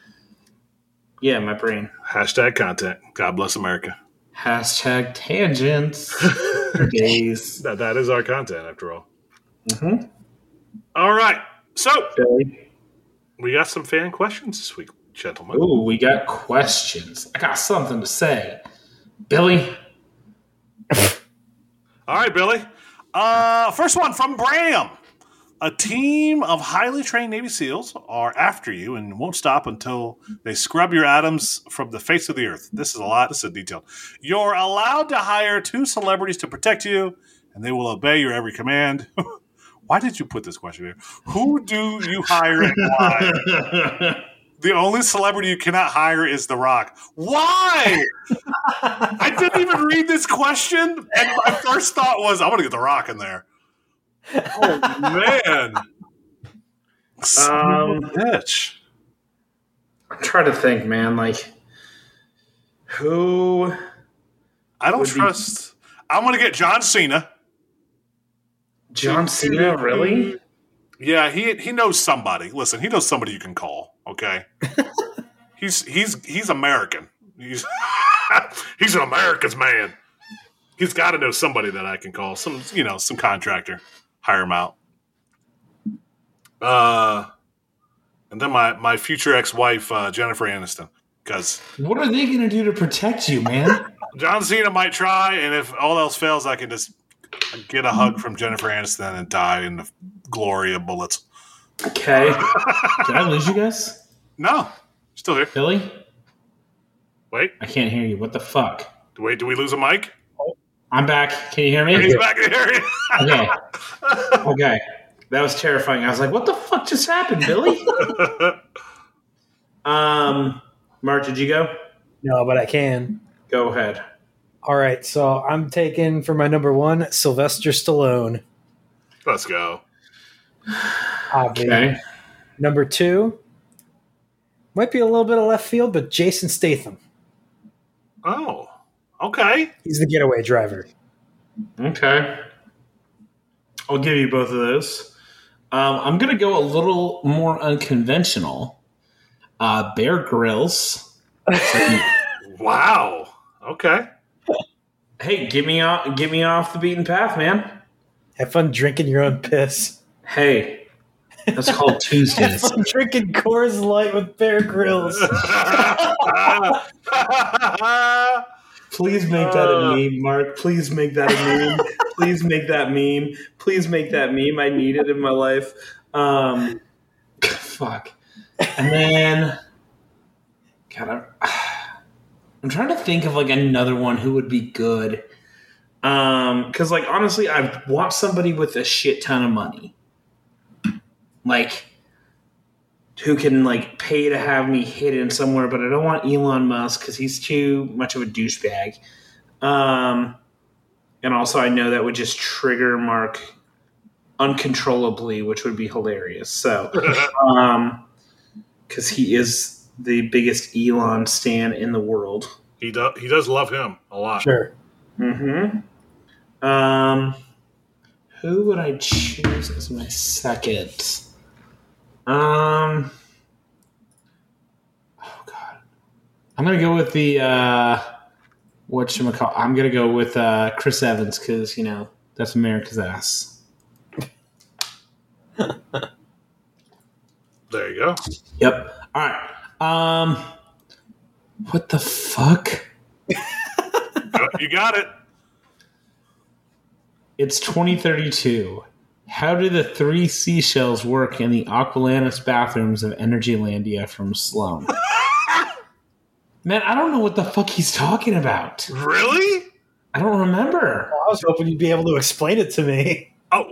yeah, my brain. Hashtag content. God bless America. Hashtag tangents days. That that is our content after all. Mm-hmm. All right. So Billy. we got some fan questions this week, gentlemen. Ooh, we got questions. I got something to say. Billy, All right, Billy. Uh, first one from Bram. A team of highly trained Navy SEALs are after you and won't stop until they scrub your atoms from the face of the earth. This is a lot. This is detailed. You're allowed to hire two celebrities to protect you, and they will obey your every command. why did you put this question here? Who do you hire and why? the only celebrity you cannot hire is The Rock. Why? I didn't even read this question, and my first thought was, I'm going to get The Rock in there. Oh, man. Son of a Um, bitch. I'm trying to think, man. Like, who? I don't would be- trust. I'm going to get John Cena. John Cena, really? Yeah, he he knows somebody. Listen, he knows somebody you can call. Okay, he's he's he's American. He's he's an America's man. He's got to know somebody that I can call. Some you know some contractor. Hire him out. Uh, and then my my future ex wife uh, Jennifer Aniston because What are they going to do to protect you, man? John Cena might try, and if all else fails, I can just get a hug from Jennifer Aniston and die in the glory of bullets. Okay. Did I lose you guys? No, still here. Billy? Wait. I can't hear you. What the fuck? Wait, do we lose a mic? I'm back. Can you hear me? He's back in here. Okay. Okay. That was terrifying. I was like, what the fuck just happened, Billy? um, Mark, did you go? No, but I can. Go ahead. All right, so I'm taking for my number one Sylvester Stallone. Let's go. Obviously. Okay. Number two might be a little bit of left field, but Jason Statham. Oh, okay. He's the getaway driver. Okay. I'll give you both of those. Um, I'm going to go a little more unconventional. Uh, Bear Grylls. Wow. Okay. hey, get me off, get me off the beaten path, man. Have fun drinking your own piss. Hey, that's called Have Tuesdays. fun drinking Coors Light with Bear Grylls. Please make that a meme, Mark. Please make that a meme. Please make that meme. Please make that meme. I need it in my life. Um, fuck. And then, God, I'm, I'm trying to think of like another one who would be good. Um, because like honestly, I've watched somebody with a shit ton of money, like who can like pay to have me hidden somewhere, but I don't want Elon Musk because he's too much of a douchebag. Um, and also I know that would just trigger Mark uncontrollably, which would be hilarious. So, um, because he is the biggest Elon stan in the world. he does. He does love him a lot. Sure. Mm-hmm. Um, who would I choose as my second? Um, oh god, I'm gonna go with the uh, what should I call? I'm gonna go with uh, Chris Evans because you know that's America's ass. There you go. Yep. All right. Um, what the fuck? You got it. It's 2032. How do the three seashells work in the Aqualantis bathrooms of Energylandia from Sloan? Man, I don't know what the fuck he's talking about. Really? I don't remember. I was hoping you'd be able to explain it to me. Oh,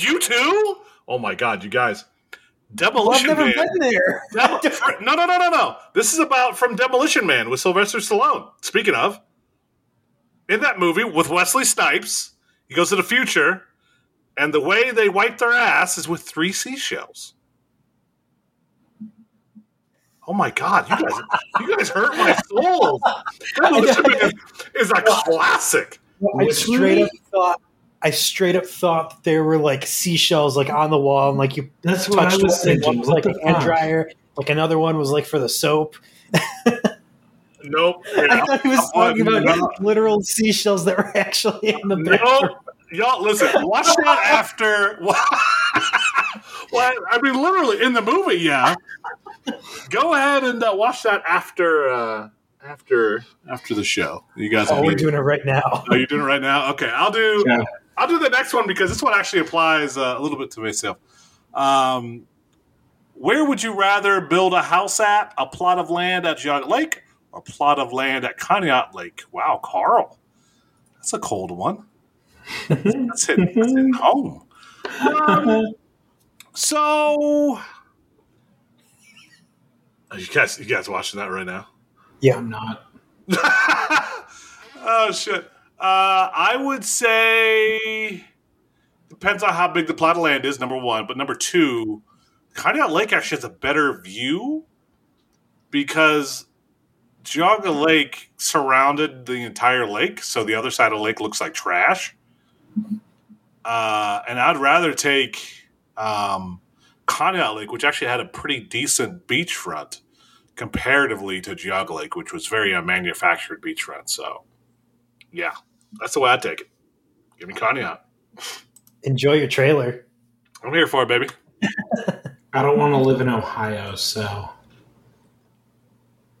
you too? Oh my god, you guys! Demolition well, I've never Man. been there. Demo- no, no, no, no, no. This is about from Demolition Man with Sylvester Stallone. Speaking of, in that movie with Wesley Snipes, he goes to the future, and the way they wipe their ass is with three seashells. Oh my god, you guys, you guys hurt my soul. Demolition Man is a classic. I straight up thought I straight up thought that there were like seashells like on the wall and like you That's what I was one, and one thinking. was like the a hand dryer, like another one was like for the soap. Nope. I thought he was talking about No. literal seashells that were actually in the bathroom. Nope. Y'all, listen, watch that after. well, I mean, literally in the movie, yeah. Go ahead and uh, watch that after uh, after after the show. You guys, Oh, we're doing it right now. Are you doing it right now? Okay, I'll do. Yeah. I'll do the next one because this one actually applies uh, a little bit to myself. Um, where would you rather build a house at? A plot of land at Geauga Lake or a plot of land at Conneaut Lake? Wow, Carl, that's a cold one. That's hitting, that's hitting home. Um, so, Are you guys, you guys watching that right now? Yeah. I'm not. oh shit. Uh, I would say depends on how big the plot of land is. Number one, but number two, Conneaut Lake actually has a better view because Geauga Lake surrounded the entire lake, so the other side of the lake looks like trash. Uh, and I'd rather take um, Conneaut Lake, which actually had a pretty decent beachfront comparatively to Geauga Lake, which was very a manufactured beachfront. So, yeah, that's the way I take it. Give me Conneaut. Enjoy your trailer. I'm here for it, baby. I don't want to live in Ohio, so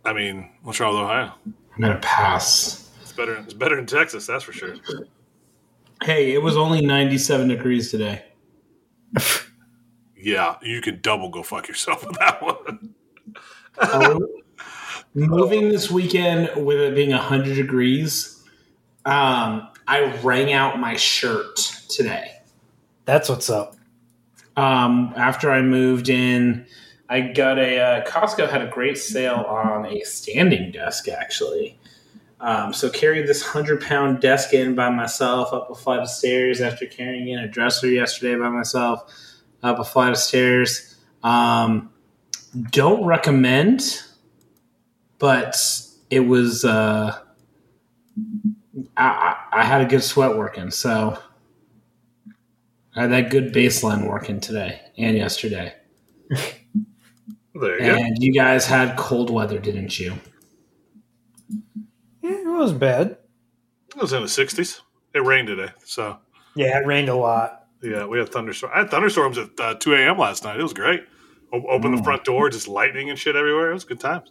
I mean, what's wrong with Ohio? I'm gonna pass. It's better. It's better in Texas, that's for sure. Hey, it was only 97 degrees today. Yeah, you can double go fuck yourself with that one. Oh, moving this weekend with it being 100 degrees, Um, I rang out my shirt today. That's what's up. Um, after I moved in, I got a uh, Costco had a great sale on a standing desk actually. Um, so carried this hundred pound desk in by myself up a flight of stairs after carrying in a dresser yesterday by myself up a flight of stairs. Um, don't recommend, but it was. Uh, I, I, I had a good sweat working, so I had that good baseline working today and yesterday. There you go. And you guys had cold weather, didn't you? Yeah, it wasn't bad. It was in the 60s. It rained today. So, Yeah, it rained a lot. yeah, we had thunderstorms. I had thunderstorms at uh, 2 a.m. last night. It was great. O- open the Mm. front door, just lightning and shit everywhere. It was good times.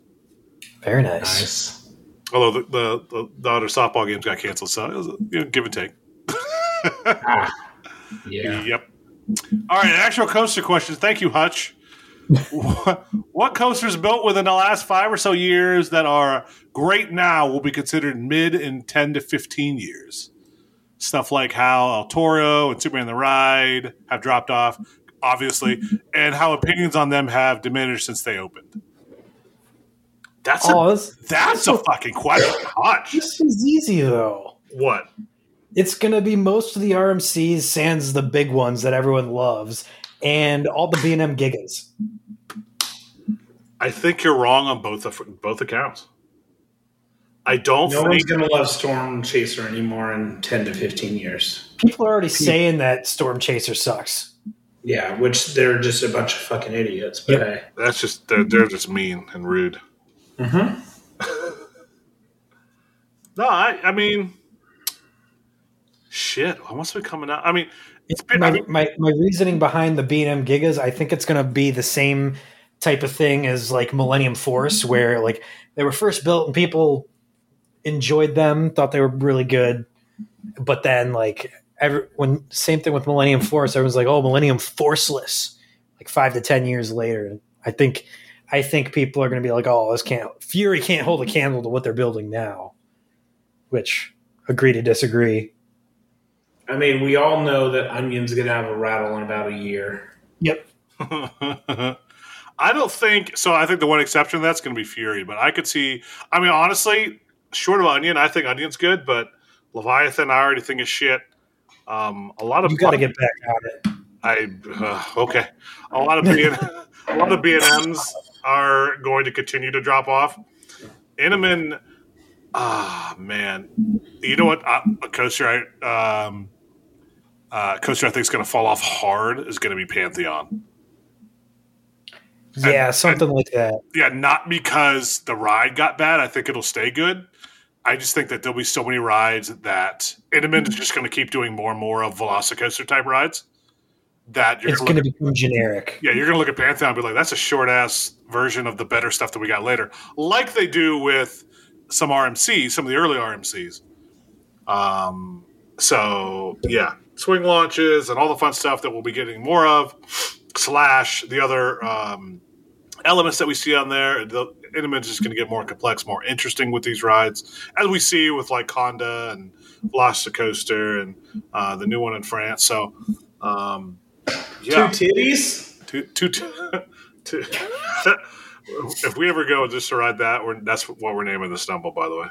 Very nice. Nice. Although the, the, the, the other softball games got canceled. So, it was you know, give and take. Ah, yeah. Yep. All right, actual coaster questions. Thank you, Hutch. What, what coasters built within the last five or so years that are great now will be considered mid in 10 to 15 years? Stuff like how El Toro and Superman the Ride have dropped off, obviously, and how opinions on them have diminished since they opened. That's Oh, a, this, that's a fucking question, Hutch. this is easy though. What? It's gonna be most of the RMCs, sans the big ones that everyone loves, and all the B and M gigas. I think you're wrong on both of, both accounts. I don't No think one's gonna love Storm Chaser anymore in ten to fifteen years. People are already saying that Storm Chaser sucks. Yeah, which they're just a bunch of fucking idiots. But hey. That's just they're, they're just mean and rude. Mm-hmm. No, I I mean, shit. What must be coming out? I mean, it's been. my, my my reasoning behind the B and M Gigas, I think it's going to be the same type of thing as like Millennium Force, mm-hmm. where like they were first built and people enjoyed them, thought they were really good, but then like every when same thing with Millennium Force, everyone's like, oh, Millennium Forceless, like five to ten years later. I think I think people are going to be like, oh, this can't Fury can't hold a candle to what they're building now, which agree to disagree. I mean, we all know that Onion's gonna have a rattle in about a year. Yep. I don't think so. I think the one exception to that's going to be Fury, but I could see. I mean, honestly, short of Onion, I think Onion's good, but Leviathan, I already think is shit. Um, a lot of You got to get back on it. I uh, okay. A lot of B and a lot of B and M's are going to continue to drop off. Intamin, ah man, you know what? Uh, a coaster, I um, uh, coaster I think is going to fall off hard is going to be Pantheon. Yeah, something like that. Yeah, not because the ride got bad. I think it'll stay good. I just think that there'll be so many rides that Intamin is just going to keep doing more and more of Velocicoaster type rides. That you're It's gonna to become generic. Yeah, you're gonna look at Pantheon and be like, that's a short ass version of the better stuff that we got later, like they do with some RMCs, some of the early RMCs. Um, so yeah, swing launches and all the fun stuff that we'll be getting more of, slash the other um, elements that we see on there. The image is going to get more complex, more interesting with these rides, as we see with like Kondaa and Velocicoaster and uh, the new one in France. So. Um, yeah, Two titties. two, two, two, two. if we ever go just to ride that, we're, that's what we're naming the stumble. By the way,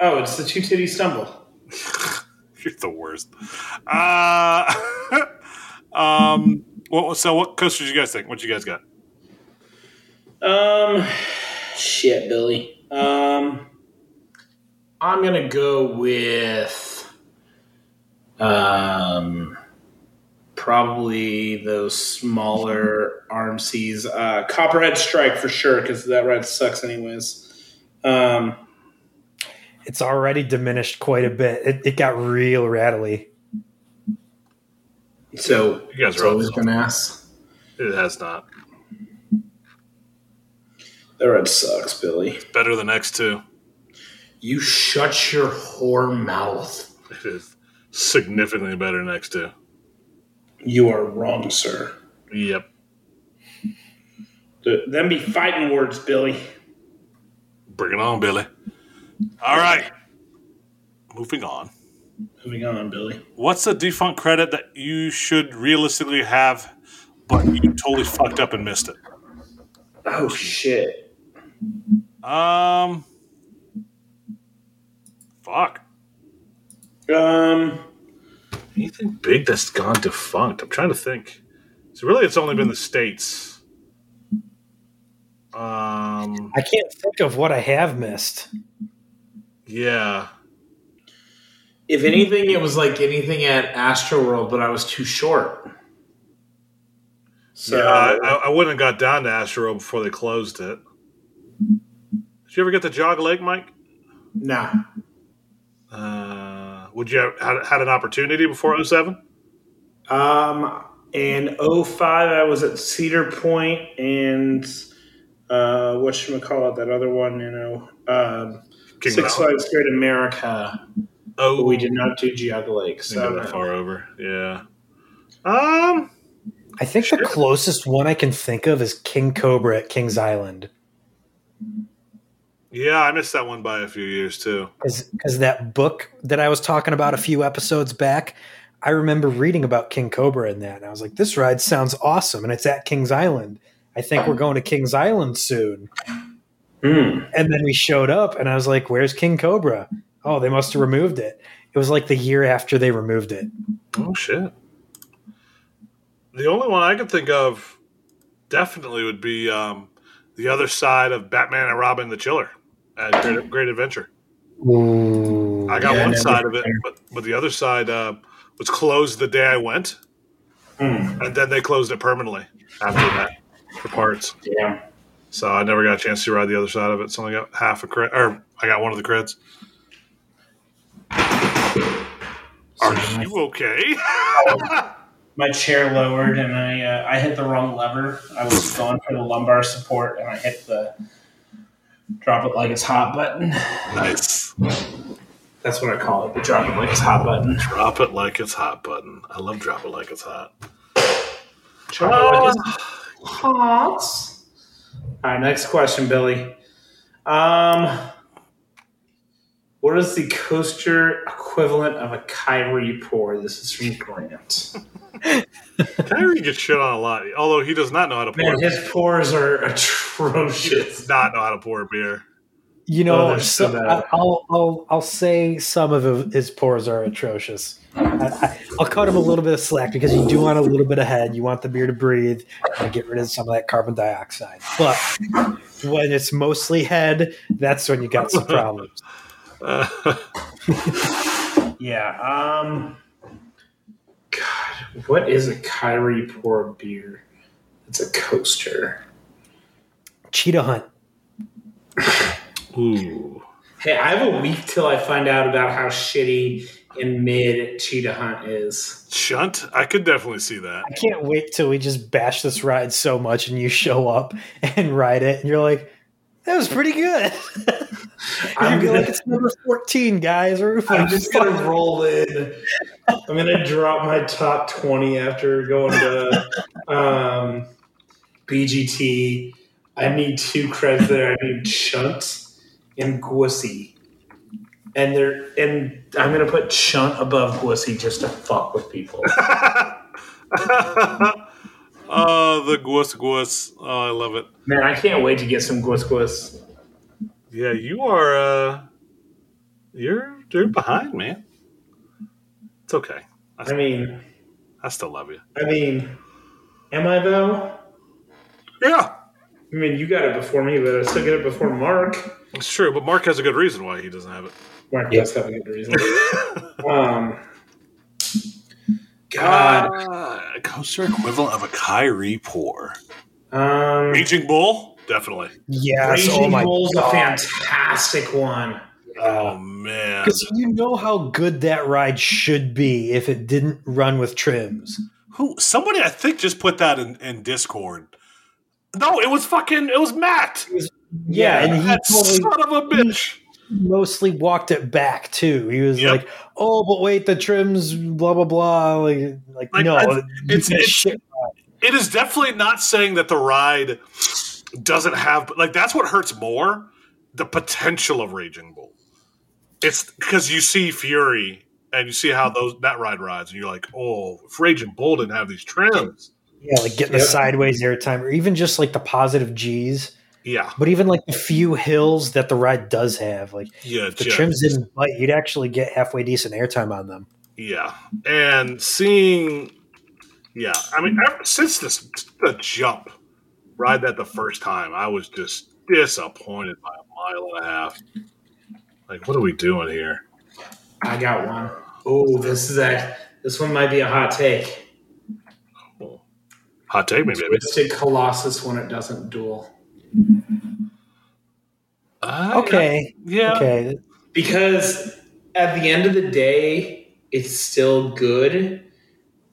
Oh, it's the two titty stumble. you're the worst. Uh, um, what, so what coasters you guys think? What you guys got? Um, shit, Billy. Um, I'm gonna go with um probably those smaller RMCs. Uh, Copperhead Strike for sure because that ride sucks anyways. Um, It's already diminished quite a bit. It, it got real rattly. so You guys are always up. been ass. It has not. That red sucks, Billy. Better than next two. You shut your whore mouth. It is significantly better than next two. You are wrong, sir. Yep. Th- Them be fighting words, Billy. Bring it on, Billy. All right. moving on. Moving on, Billy. What's a defunct credit that you should realistically have, but you totally fucked up and missed it? Oh shit. Um, fuck. Um, Anything big that's gone defunct? I'm trying to think. So really, it's only been the states. Um, I can't think of what I have missed. Yeah, if anything, it was like anything at Astroworld, but I was too short. So yeah. I, I wouldn't have got down to Astro before they closed it. Did you ever get to Geauga Lake, Mike? nah. Uh, would you have had, had an opportunity before 07? Um, in 05, I was at Cedar Point and uh, what should we call it? That other one, you know, um, King Six Mountain. Flags Great America. Oh, But we did not do Geauga Lake. Didn't So that far over. Yeah. Um. I think the closest one I can think of is King Cobra at Kings Island. Yeah, I missed that one by a few years too. Because that book that I was talking about a few episodes back, I remember reading about King Cobra in that. And I was like, this ride sounds awesome. And it's at Kings Island. I think we're going to Kings Island soon. Hmm. And then we showed up and I was like, where's King Cobra? Oh, they must have removed it. It was like the year after they removed it. Oh shit. The only one I could think of definitely would be um, the other side of Batman and Robin the Chiller at Great, Great Adventure. Ooh. I got Yeah, one side of it, but, but the other side uh, was closed the day I went, Hmm. and then they closed it permanently after that for parts. Yeah. So I never got a chance to ride the other side of it. So I only got half a cred, or I got one of the creds. Are you okay? my chair lowered and I uh, I hit the wrong lever. I was going for the lumbar support and I hit the drop it like it's hot button. nice. That's what I call it. The drop it like it's hot button. Drop it like it's hot button. I love drop it like it's hot. Drop it like it's hot. All right, next question, Billy. Um, what is the coaster equivalent of a Kyrie pour? This is from Grant. Kyrie gets shit on a lot, although he does not know how to pour. Man, his pours are He atrocious. does not know how to pour beer. You Oh, know, they're so so- bad. I'll, I'll I'll say some of his pores are atrocious. I, I, I'll cut him a little bit of slack because you do want a little bit of head. You want the beer to breathe and get rid of some of that carbon dioxide. But when it's mostly head, that's when you got some problems. Uh, Yeah. Um. God, what is a Kyrie pour beer? It's a coaster. Cheetah hunt. ooh. Hey, I have a week till I find out about how shitty and mid Cheetah Hunt is. Shunt? I could definitely see that. I can't wait till we just bash this ride so much and you show up and ride it and you're like, that was pretty good. I'm I'm gonna- like, it's number 14, guys. We're I'm just gonna roll in. I'm gonna drop my top twenty after going to um, BGT. I need two creds there. I need Shunt and Gwussy. And they're and I'm gonna put Shunt above Gwussy just to fuck with people. oh, the gwus gwus. Oh, I love it. Man, I can't wait to get some Gwuss Gwuss. Yeah, you are. uh You're you're behind, man. It's okay. I, I mean, I still love you. I mean, am I though? Yeah, I mean, you got it before me, but I still get it before Mark. It's true. But Mark has a good reason why he doesn't have it. Mark does have a good reason. um, God, Uh, coaster equivalent of a Kyrie pour. um, Raging Bull, definitely. yes. Raging oh my Bull's a fantastic one. Oh man, Because you know how good that ride should be if it didn't run with trims. who? Somebody I think just put that in, in Discord. No, it was fucking. It was Matt. Yeah, and he totally son of a bitch. mostly walked it back too. He was Yep. like, "Oh, but wait, the trims, blah blah blah." Like, like, Like, no, it's- it's- that it's- shit. It is definitely not saying that the ride doesn't have like that's what hurts more the potential of Raging Bull. it's because you see Fury and you see how mm-hmm. those that ride rides, and you're like, oh, if Raging Bull didn't have these trims. Yeah, like getting the Yep. sideways airtime, or even just like the positive G's. Yeah, But even like the few hills that the ride does have, like yeah, if the just- trims didn't bite, you'd actually get halfway decent airtime on them. Yeah, and seeing, yeah, I mean, ever since this the jump ride that the first time, I was just disappointed by a mile and a half. Like, what are we doing here? I got one. Oh, this is a this one might be a hot take. Hot take me, baby. Twisted Colossus when it doesn't duel. Uh, Okay, yeah, okay, Because at the end of the day, it's still good,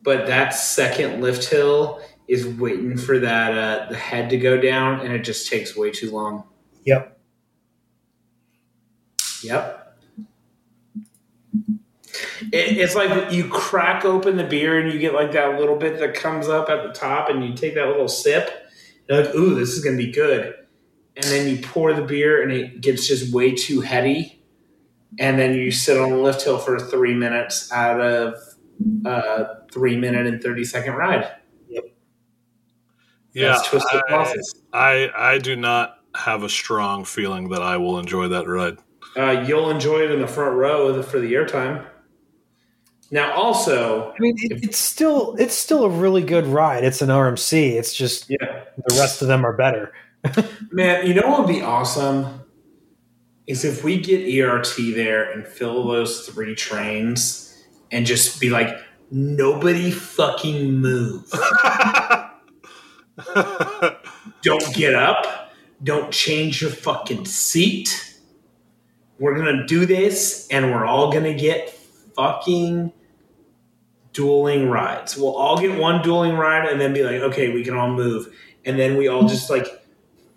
but that second lift hill is waiting for that uh, the head to go down, and it just takes way too long. yep. Yep. It, it's like you crack open the beer and you get like that little bit that comes up at the top, and you take that little sip. You're like, "Ooh, this is gonna be good," and then you pour the beer, and it gets just way too heady, and then you sit on the lift hill for three minutes out of a three minute and thirty second ride. yeah. Twisted I, I I do not have a strong feeling that I will enjoy that ride. Uh, you'll enjoy it in the front row for the airtime. Now, also, I mean, it, it's still it's still a really good ride. It's an RMC. It's just yeah. the rest of them are better. Man, you know what would be awesome? Is if we get ERT there and fill those three trains and just be like, nobody fucking move. Don't get up. Don't change your fucking seat. We're gonna do this and we're all gonna get fucking dueling rides. We'll all get one dueling ride and then be like, okay, we can all move. And then we all just like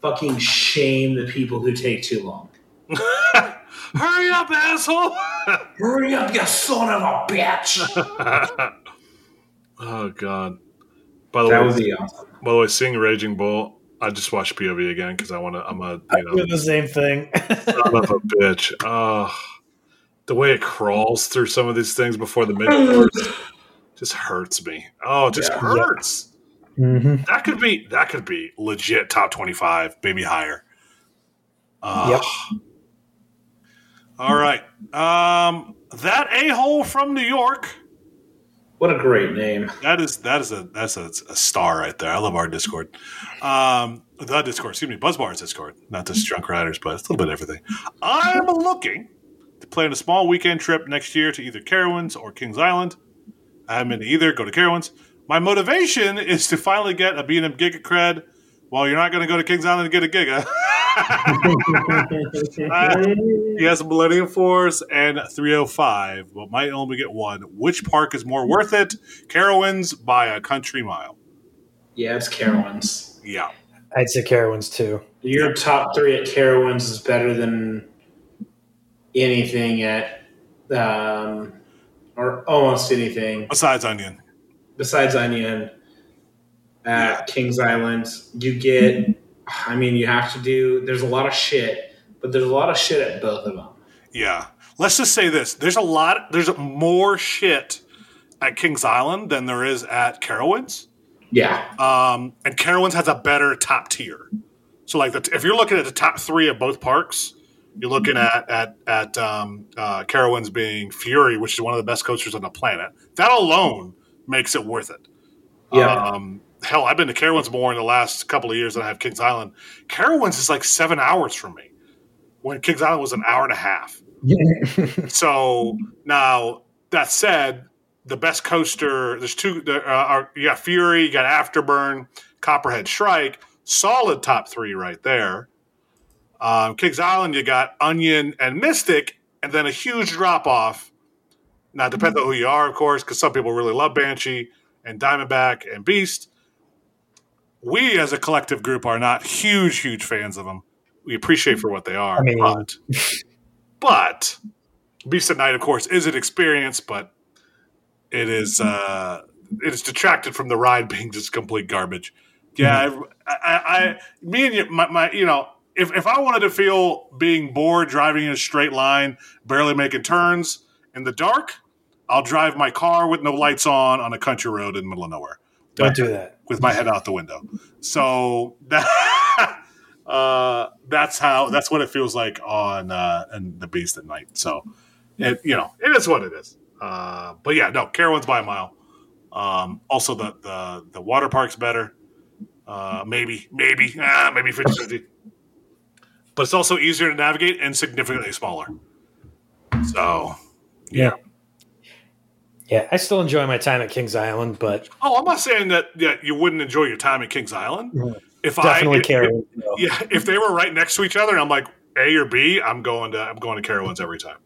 fucking shame the people who take too long. Hurry up, asshole! Hurry up, you son of a bitch! oh God. By the That way, would be awesome. by the way, seeing Raging Bull, I just watched POV again because I want to. I'm a I you know do the same thing. son of a bitch. Oh, the way it crawls through some of these things before the mid just hurts me. Oh, it just Yeah. hurts. hmm That could be that could be legit top twenty five, maybe higher. Uh, Yep. All right. Um, that a hole from New York. What a great name. That is that is a that's a, a star right there. I love our Discord. Um, the Discord, excuse me, Buzzbars Discord, not just Drunk Riders, but it's a little bit of everything. I'm looking to plan a small weekend trip next year to either Carowinds or Kings Island. I haven't been to either. Go to Carowinds. My motivation is to finally get a B&M Giga cred. Well, you're not going to go to Kings Island to get a Giga. he has a Millennium Force and 305, but might only get one. Which park is more worth it? Carowinds by a country mile. Yeah, it's Carowinds. Yeah. I'd say Carowinds too. Your top three at Carowinds is better than anything at, um, or almost anything Besides Orion. besides Orion at Kings Island. You get, I mean, you have to do, there's a lot of shit, but there's a lot of shit at both of them. Yeah. Let's just say this. There's a lot, there's more shit at Kings Island than there is at Carowinds. Yeah. Um, and Carowinds has a better top tier. So, like, the, if you're looking at the top three of both parks, you're looking at at at um, uh, Carowinds being Fury, which is one of the best coasters on the planet. That alone makes it worth it. Yeah. Um, hell, I've been to Carowinds more in the last couple of years than I have Kings Island. Carowinds is like seven hours from me, when Kings Island was an hour and a half. So now that said, the best coaster there's two. Uh, are, you got Fury, you got Afterburn, Copperhead Strike, solid top three right there. Um, Kings Island, you got Orion and Mystic, and then a huge drop off. Now it depends on who you are, of course, because some people really love Banshee and Diamondback and Beast. We as a collective group are not huge, huge fans of them. We appreciate for what they are, I mean- but but Beast at Night, of course, is an experience, but it is uh, it is detracted from the ride being just complete garbage. Yeah, I, I, I me and you, my, my, you know, if if I wanted to feel being bored driving in a straight line, barely making turns in the dark, I'll drive my car with no lights on on a country road in the middle of nowhere Don't do that. with my head out the window. So that uh, that's how that's what it feels like on uh, in the Beast at night. So it you know it is what it is. Uh, but yeah, no, Carowinds by a mile. Um, also, the the the water park's better. Uh, maybe maybe ah, maybe 50-50. But it's also easier to navigate and significantly smaller. So Yeah. Yeah, I still enjoy my time at Kings Island, but Oh, I'm not saying that yeah, you wouldn't enjoy your time at Kings Island. Mhm. If definitely I if, care. yeah, if they were right next to each other, and I'm like A or B, I'm going to I'm going to Carowinds every time.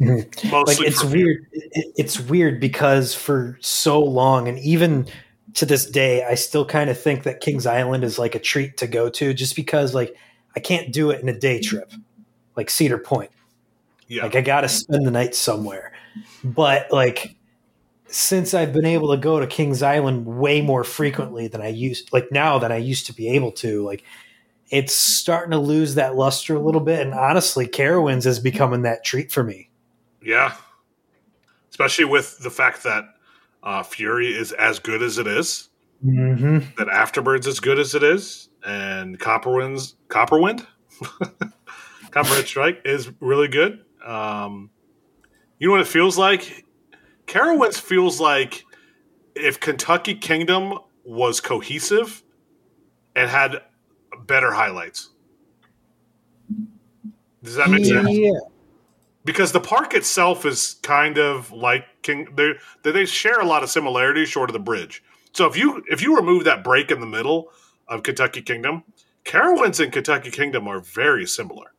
like Mostly it's weird it, it's weird because for so long and even to this day i still kind of think that kings island is like a treat to go to just because like i can't do it in a day trip like cedar point. Yeah, like i gotta spend the night somewhere. But like since i've been able to go to kings island way more frequently than i used like now than i used to be able to like it's starting to lose that luster a little bit. And honestly carowinds is becoming that treat for me. Yeah. Especially with the fact that uh, Fury is as good as it is, mm-hmm. that Afterburn's as good as it is, and Copperwind's Copperwind, Copperhead Strike is really good. Um, you know what it feels like? Carowinds feels like if Kentucky Kingdom was cohesive and had better highlights. Does that make sense? Because the park itself is kind of like King. They they share a lot of similarities, short of the bridge. So if you if you remove that break in the middle of Kentucky Kingdom, Carowinds and Kentucky Kingdom are very similar.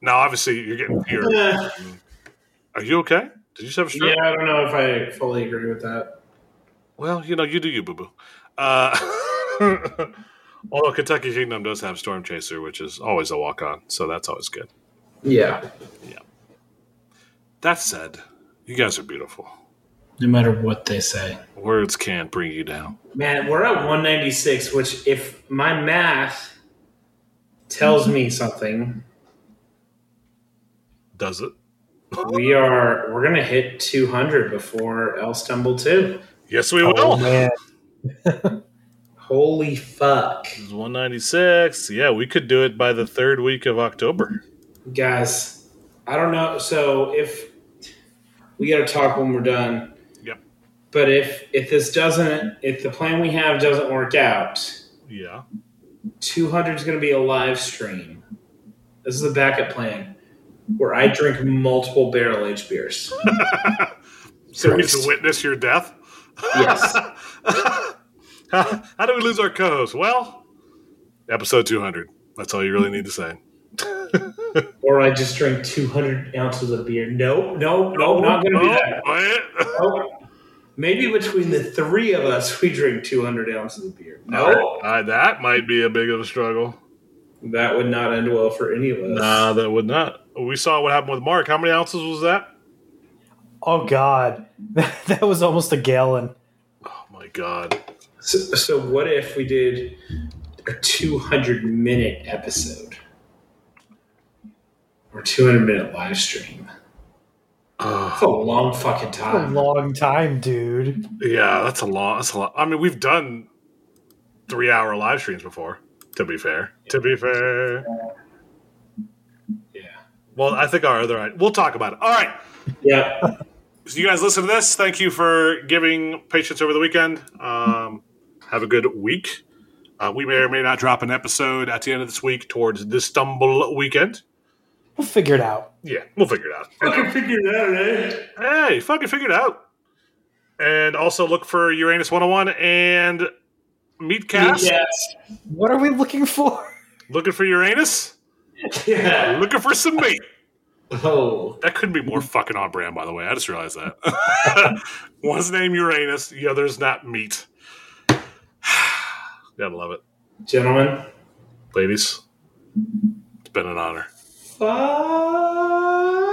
Now, obviously, you're getting your. Eh, Are you okay? Did you have a stroke? yeah, I don't know if I fully agree with that. Well, you know, you do you, boo boo. Uh, although Kentucky Kingdom does have Storm Chaser, which is always a walk on, so that's always good. Yeah. Yeah. That said, you guys are beautiful. No matter what they say. Words can't bring you down. Man, we're at 196, which, if my math tells me something, Does it? we are we're gonna hit 200 before El Stumble 2. Yes, we Oh, will. man. Holy fuck, It's 196. Yeah, we could do it by the third week of October. guys! I don't know. So if we got to talk when we're done. But if if this doesn't, if the plan we have doesn't work out, Yeah. 200 is going to be a live stream. This is the backup plan where I drink multiple barrel aged beers. So we to witness your death? Yes. how, how do we lose our co host? Well, episode 200. That's all you really need to say. or I just drink 200 ounces of beer. No, no, no, not going to do that. Nope. Maybe between the three of us, we drink 200 ounces of beer. No, Uh, that might be a big of a struggle. that would not end well for any of us. Nah, that would not. We saw what happened with Mark. How many ounces was that? Oh God, that was almost a gallon. Oh my god. So, so what if we did a 200 minute episode or 200 minute live stream? That's a Oh, long fucking A time. long time, dude. yeah, that's a lot. That's a lot. I mean, we've done three hour live streams before. To be fair, to be fair. Yeah. Well, I think our other. We'll talk about it. All right. Yeah. So you guys listen to this. Thank you for giving patience over the weekend. Um, have a good week. Uh, we may or may not drop an episode at the end of this week towards the stumble weekend. We'll figure it out. Yeah, we'll figure it out. Fucking figure that out, eh? Hey, fucking figure it out. And also look for Uranus 101 and Meatcast. Yes. What are we looking for? Looking for Uranus? Yeah. Looking for some meat. Oh. That couldn't be more fucking on brand, by the way. I just realized that. One's named Uranus, the other's not meat. Gotta love it. Gentlemen. Ladies, it's been an honor. Five.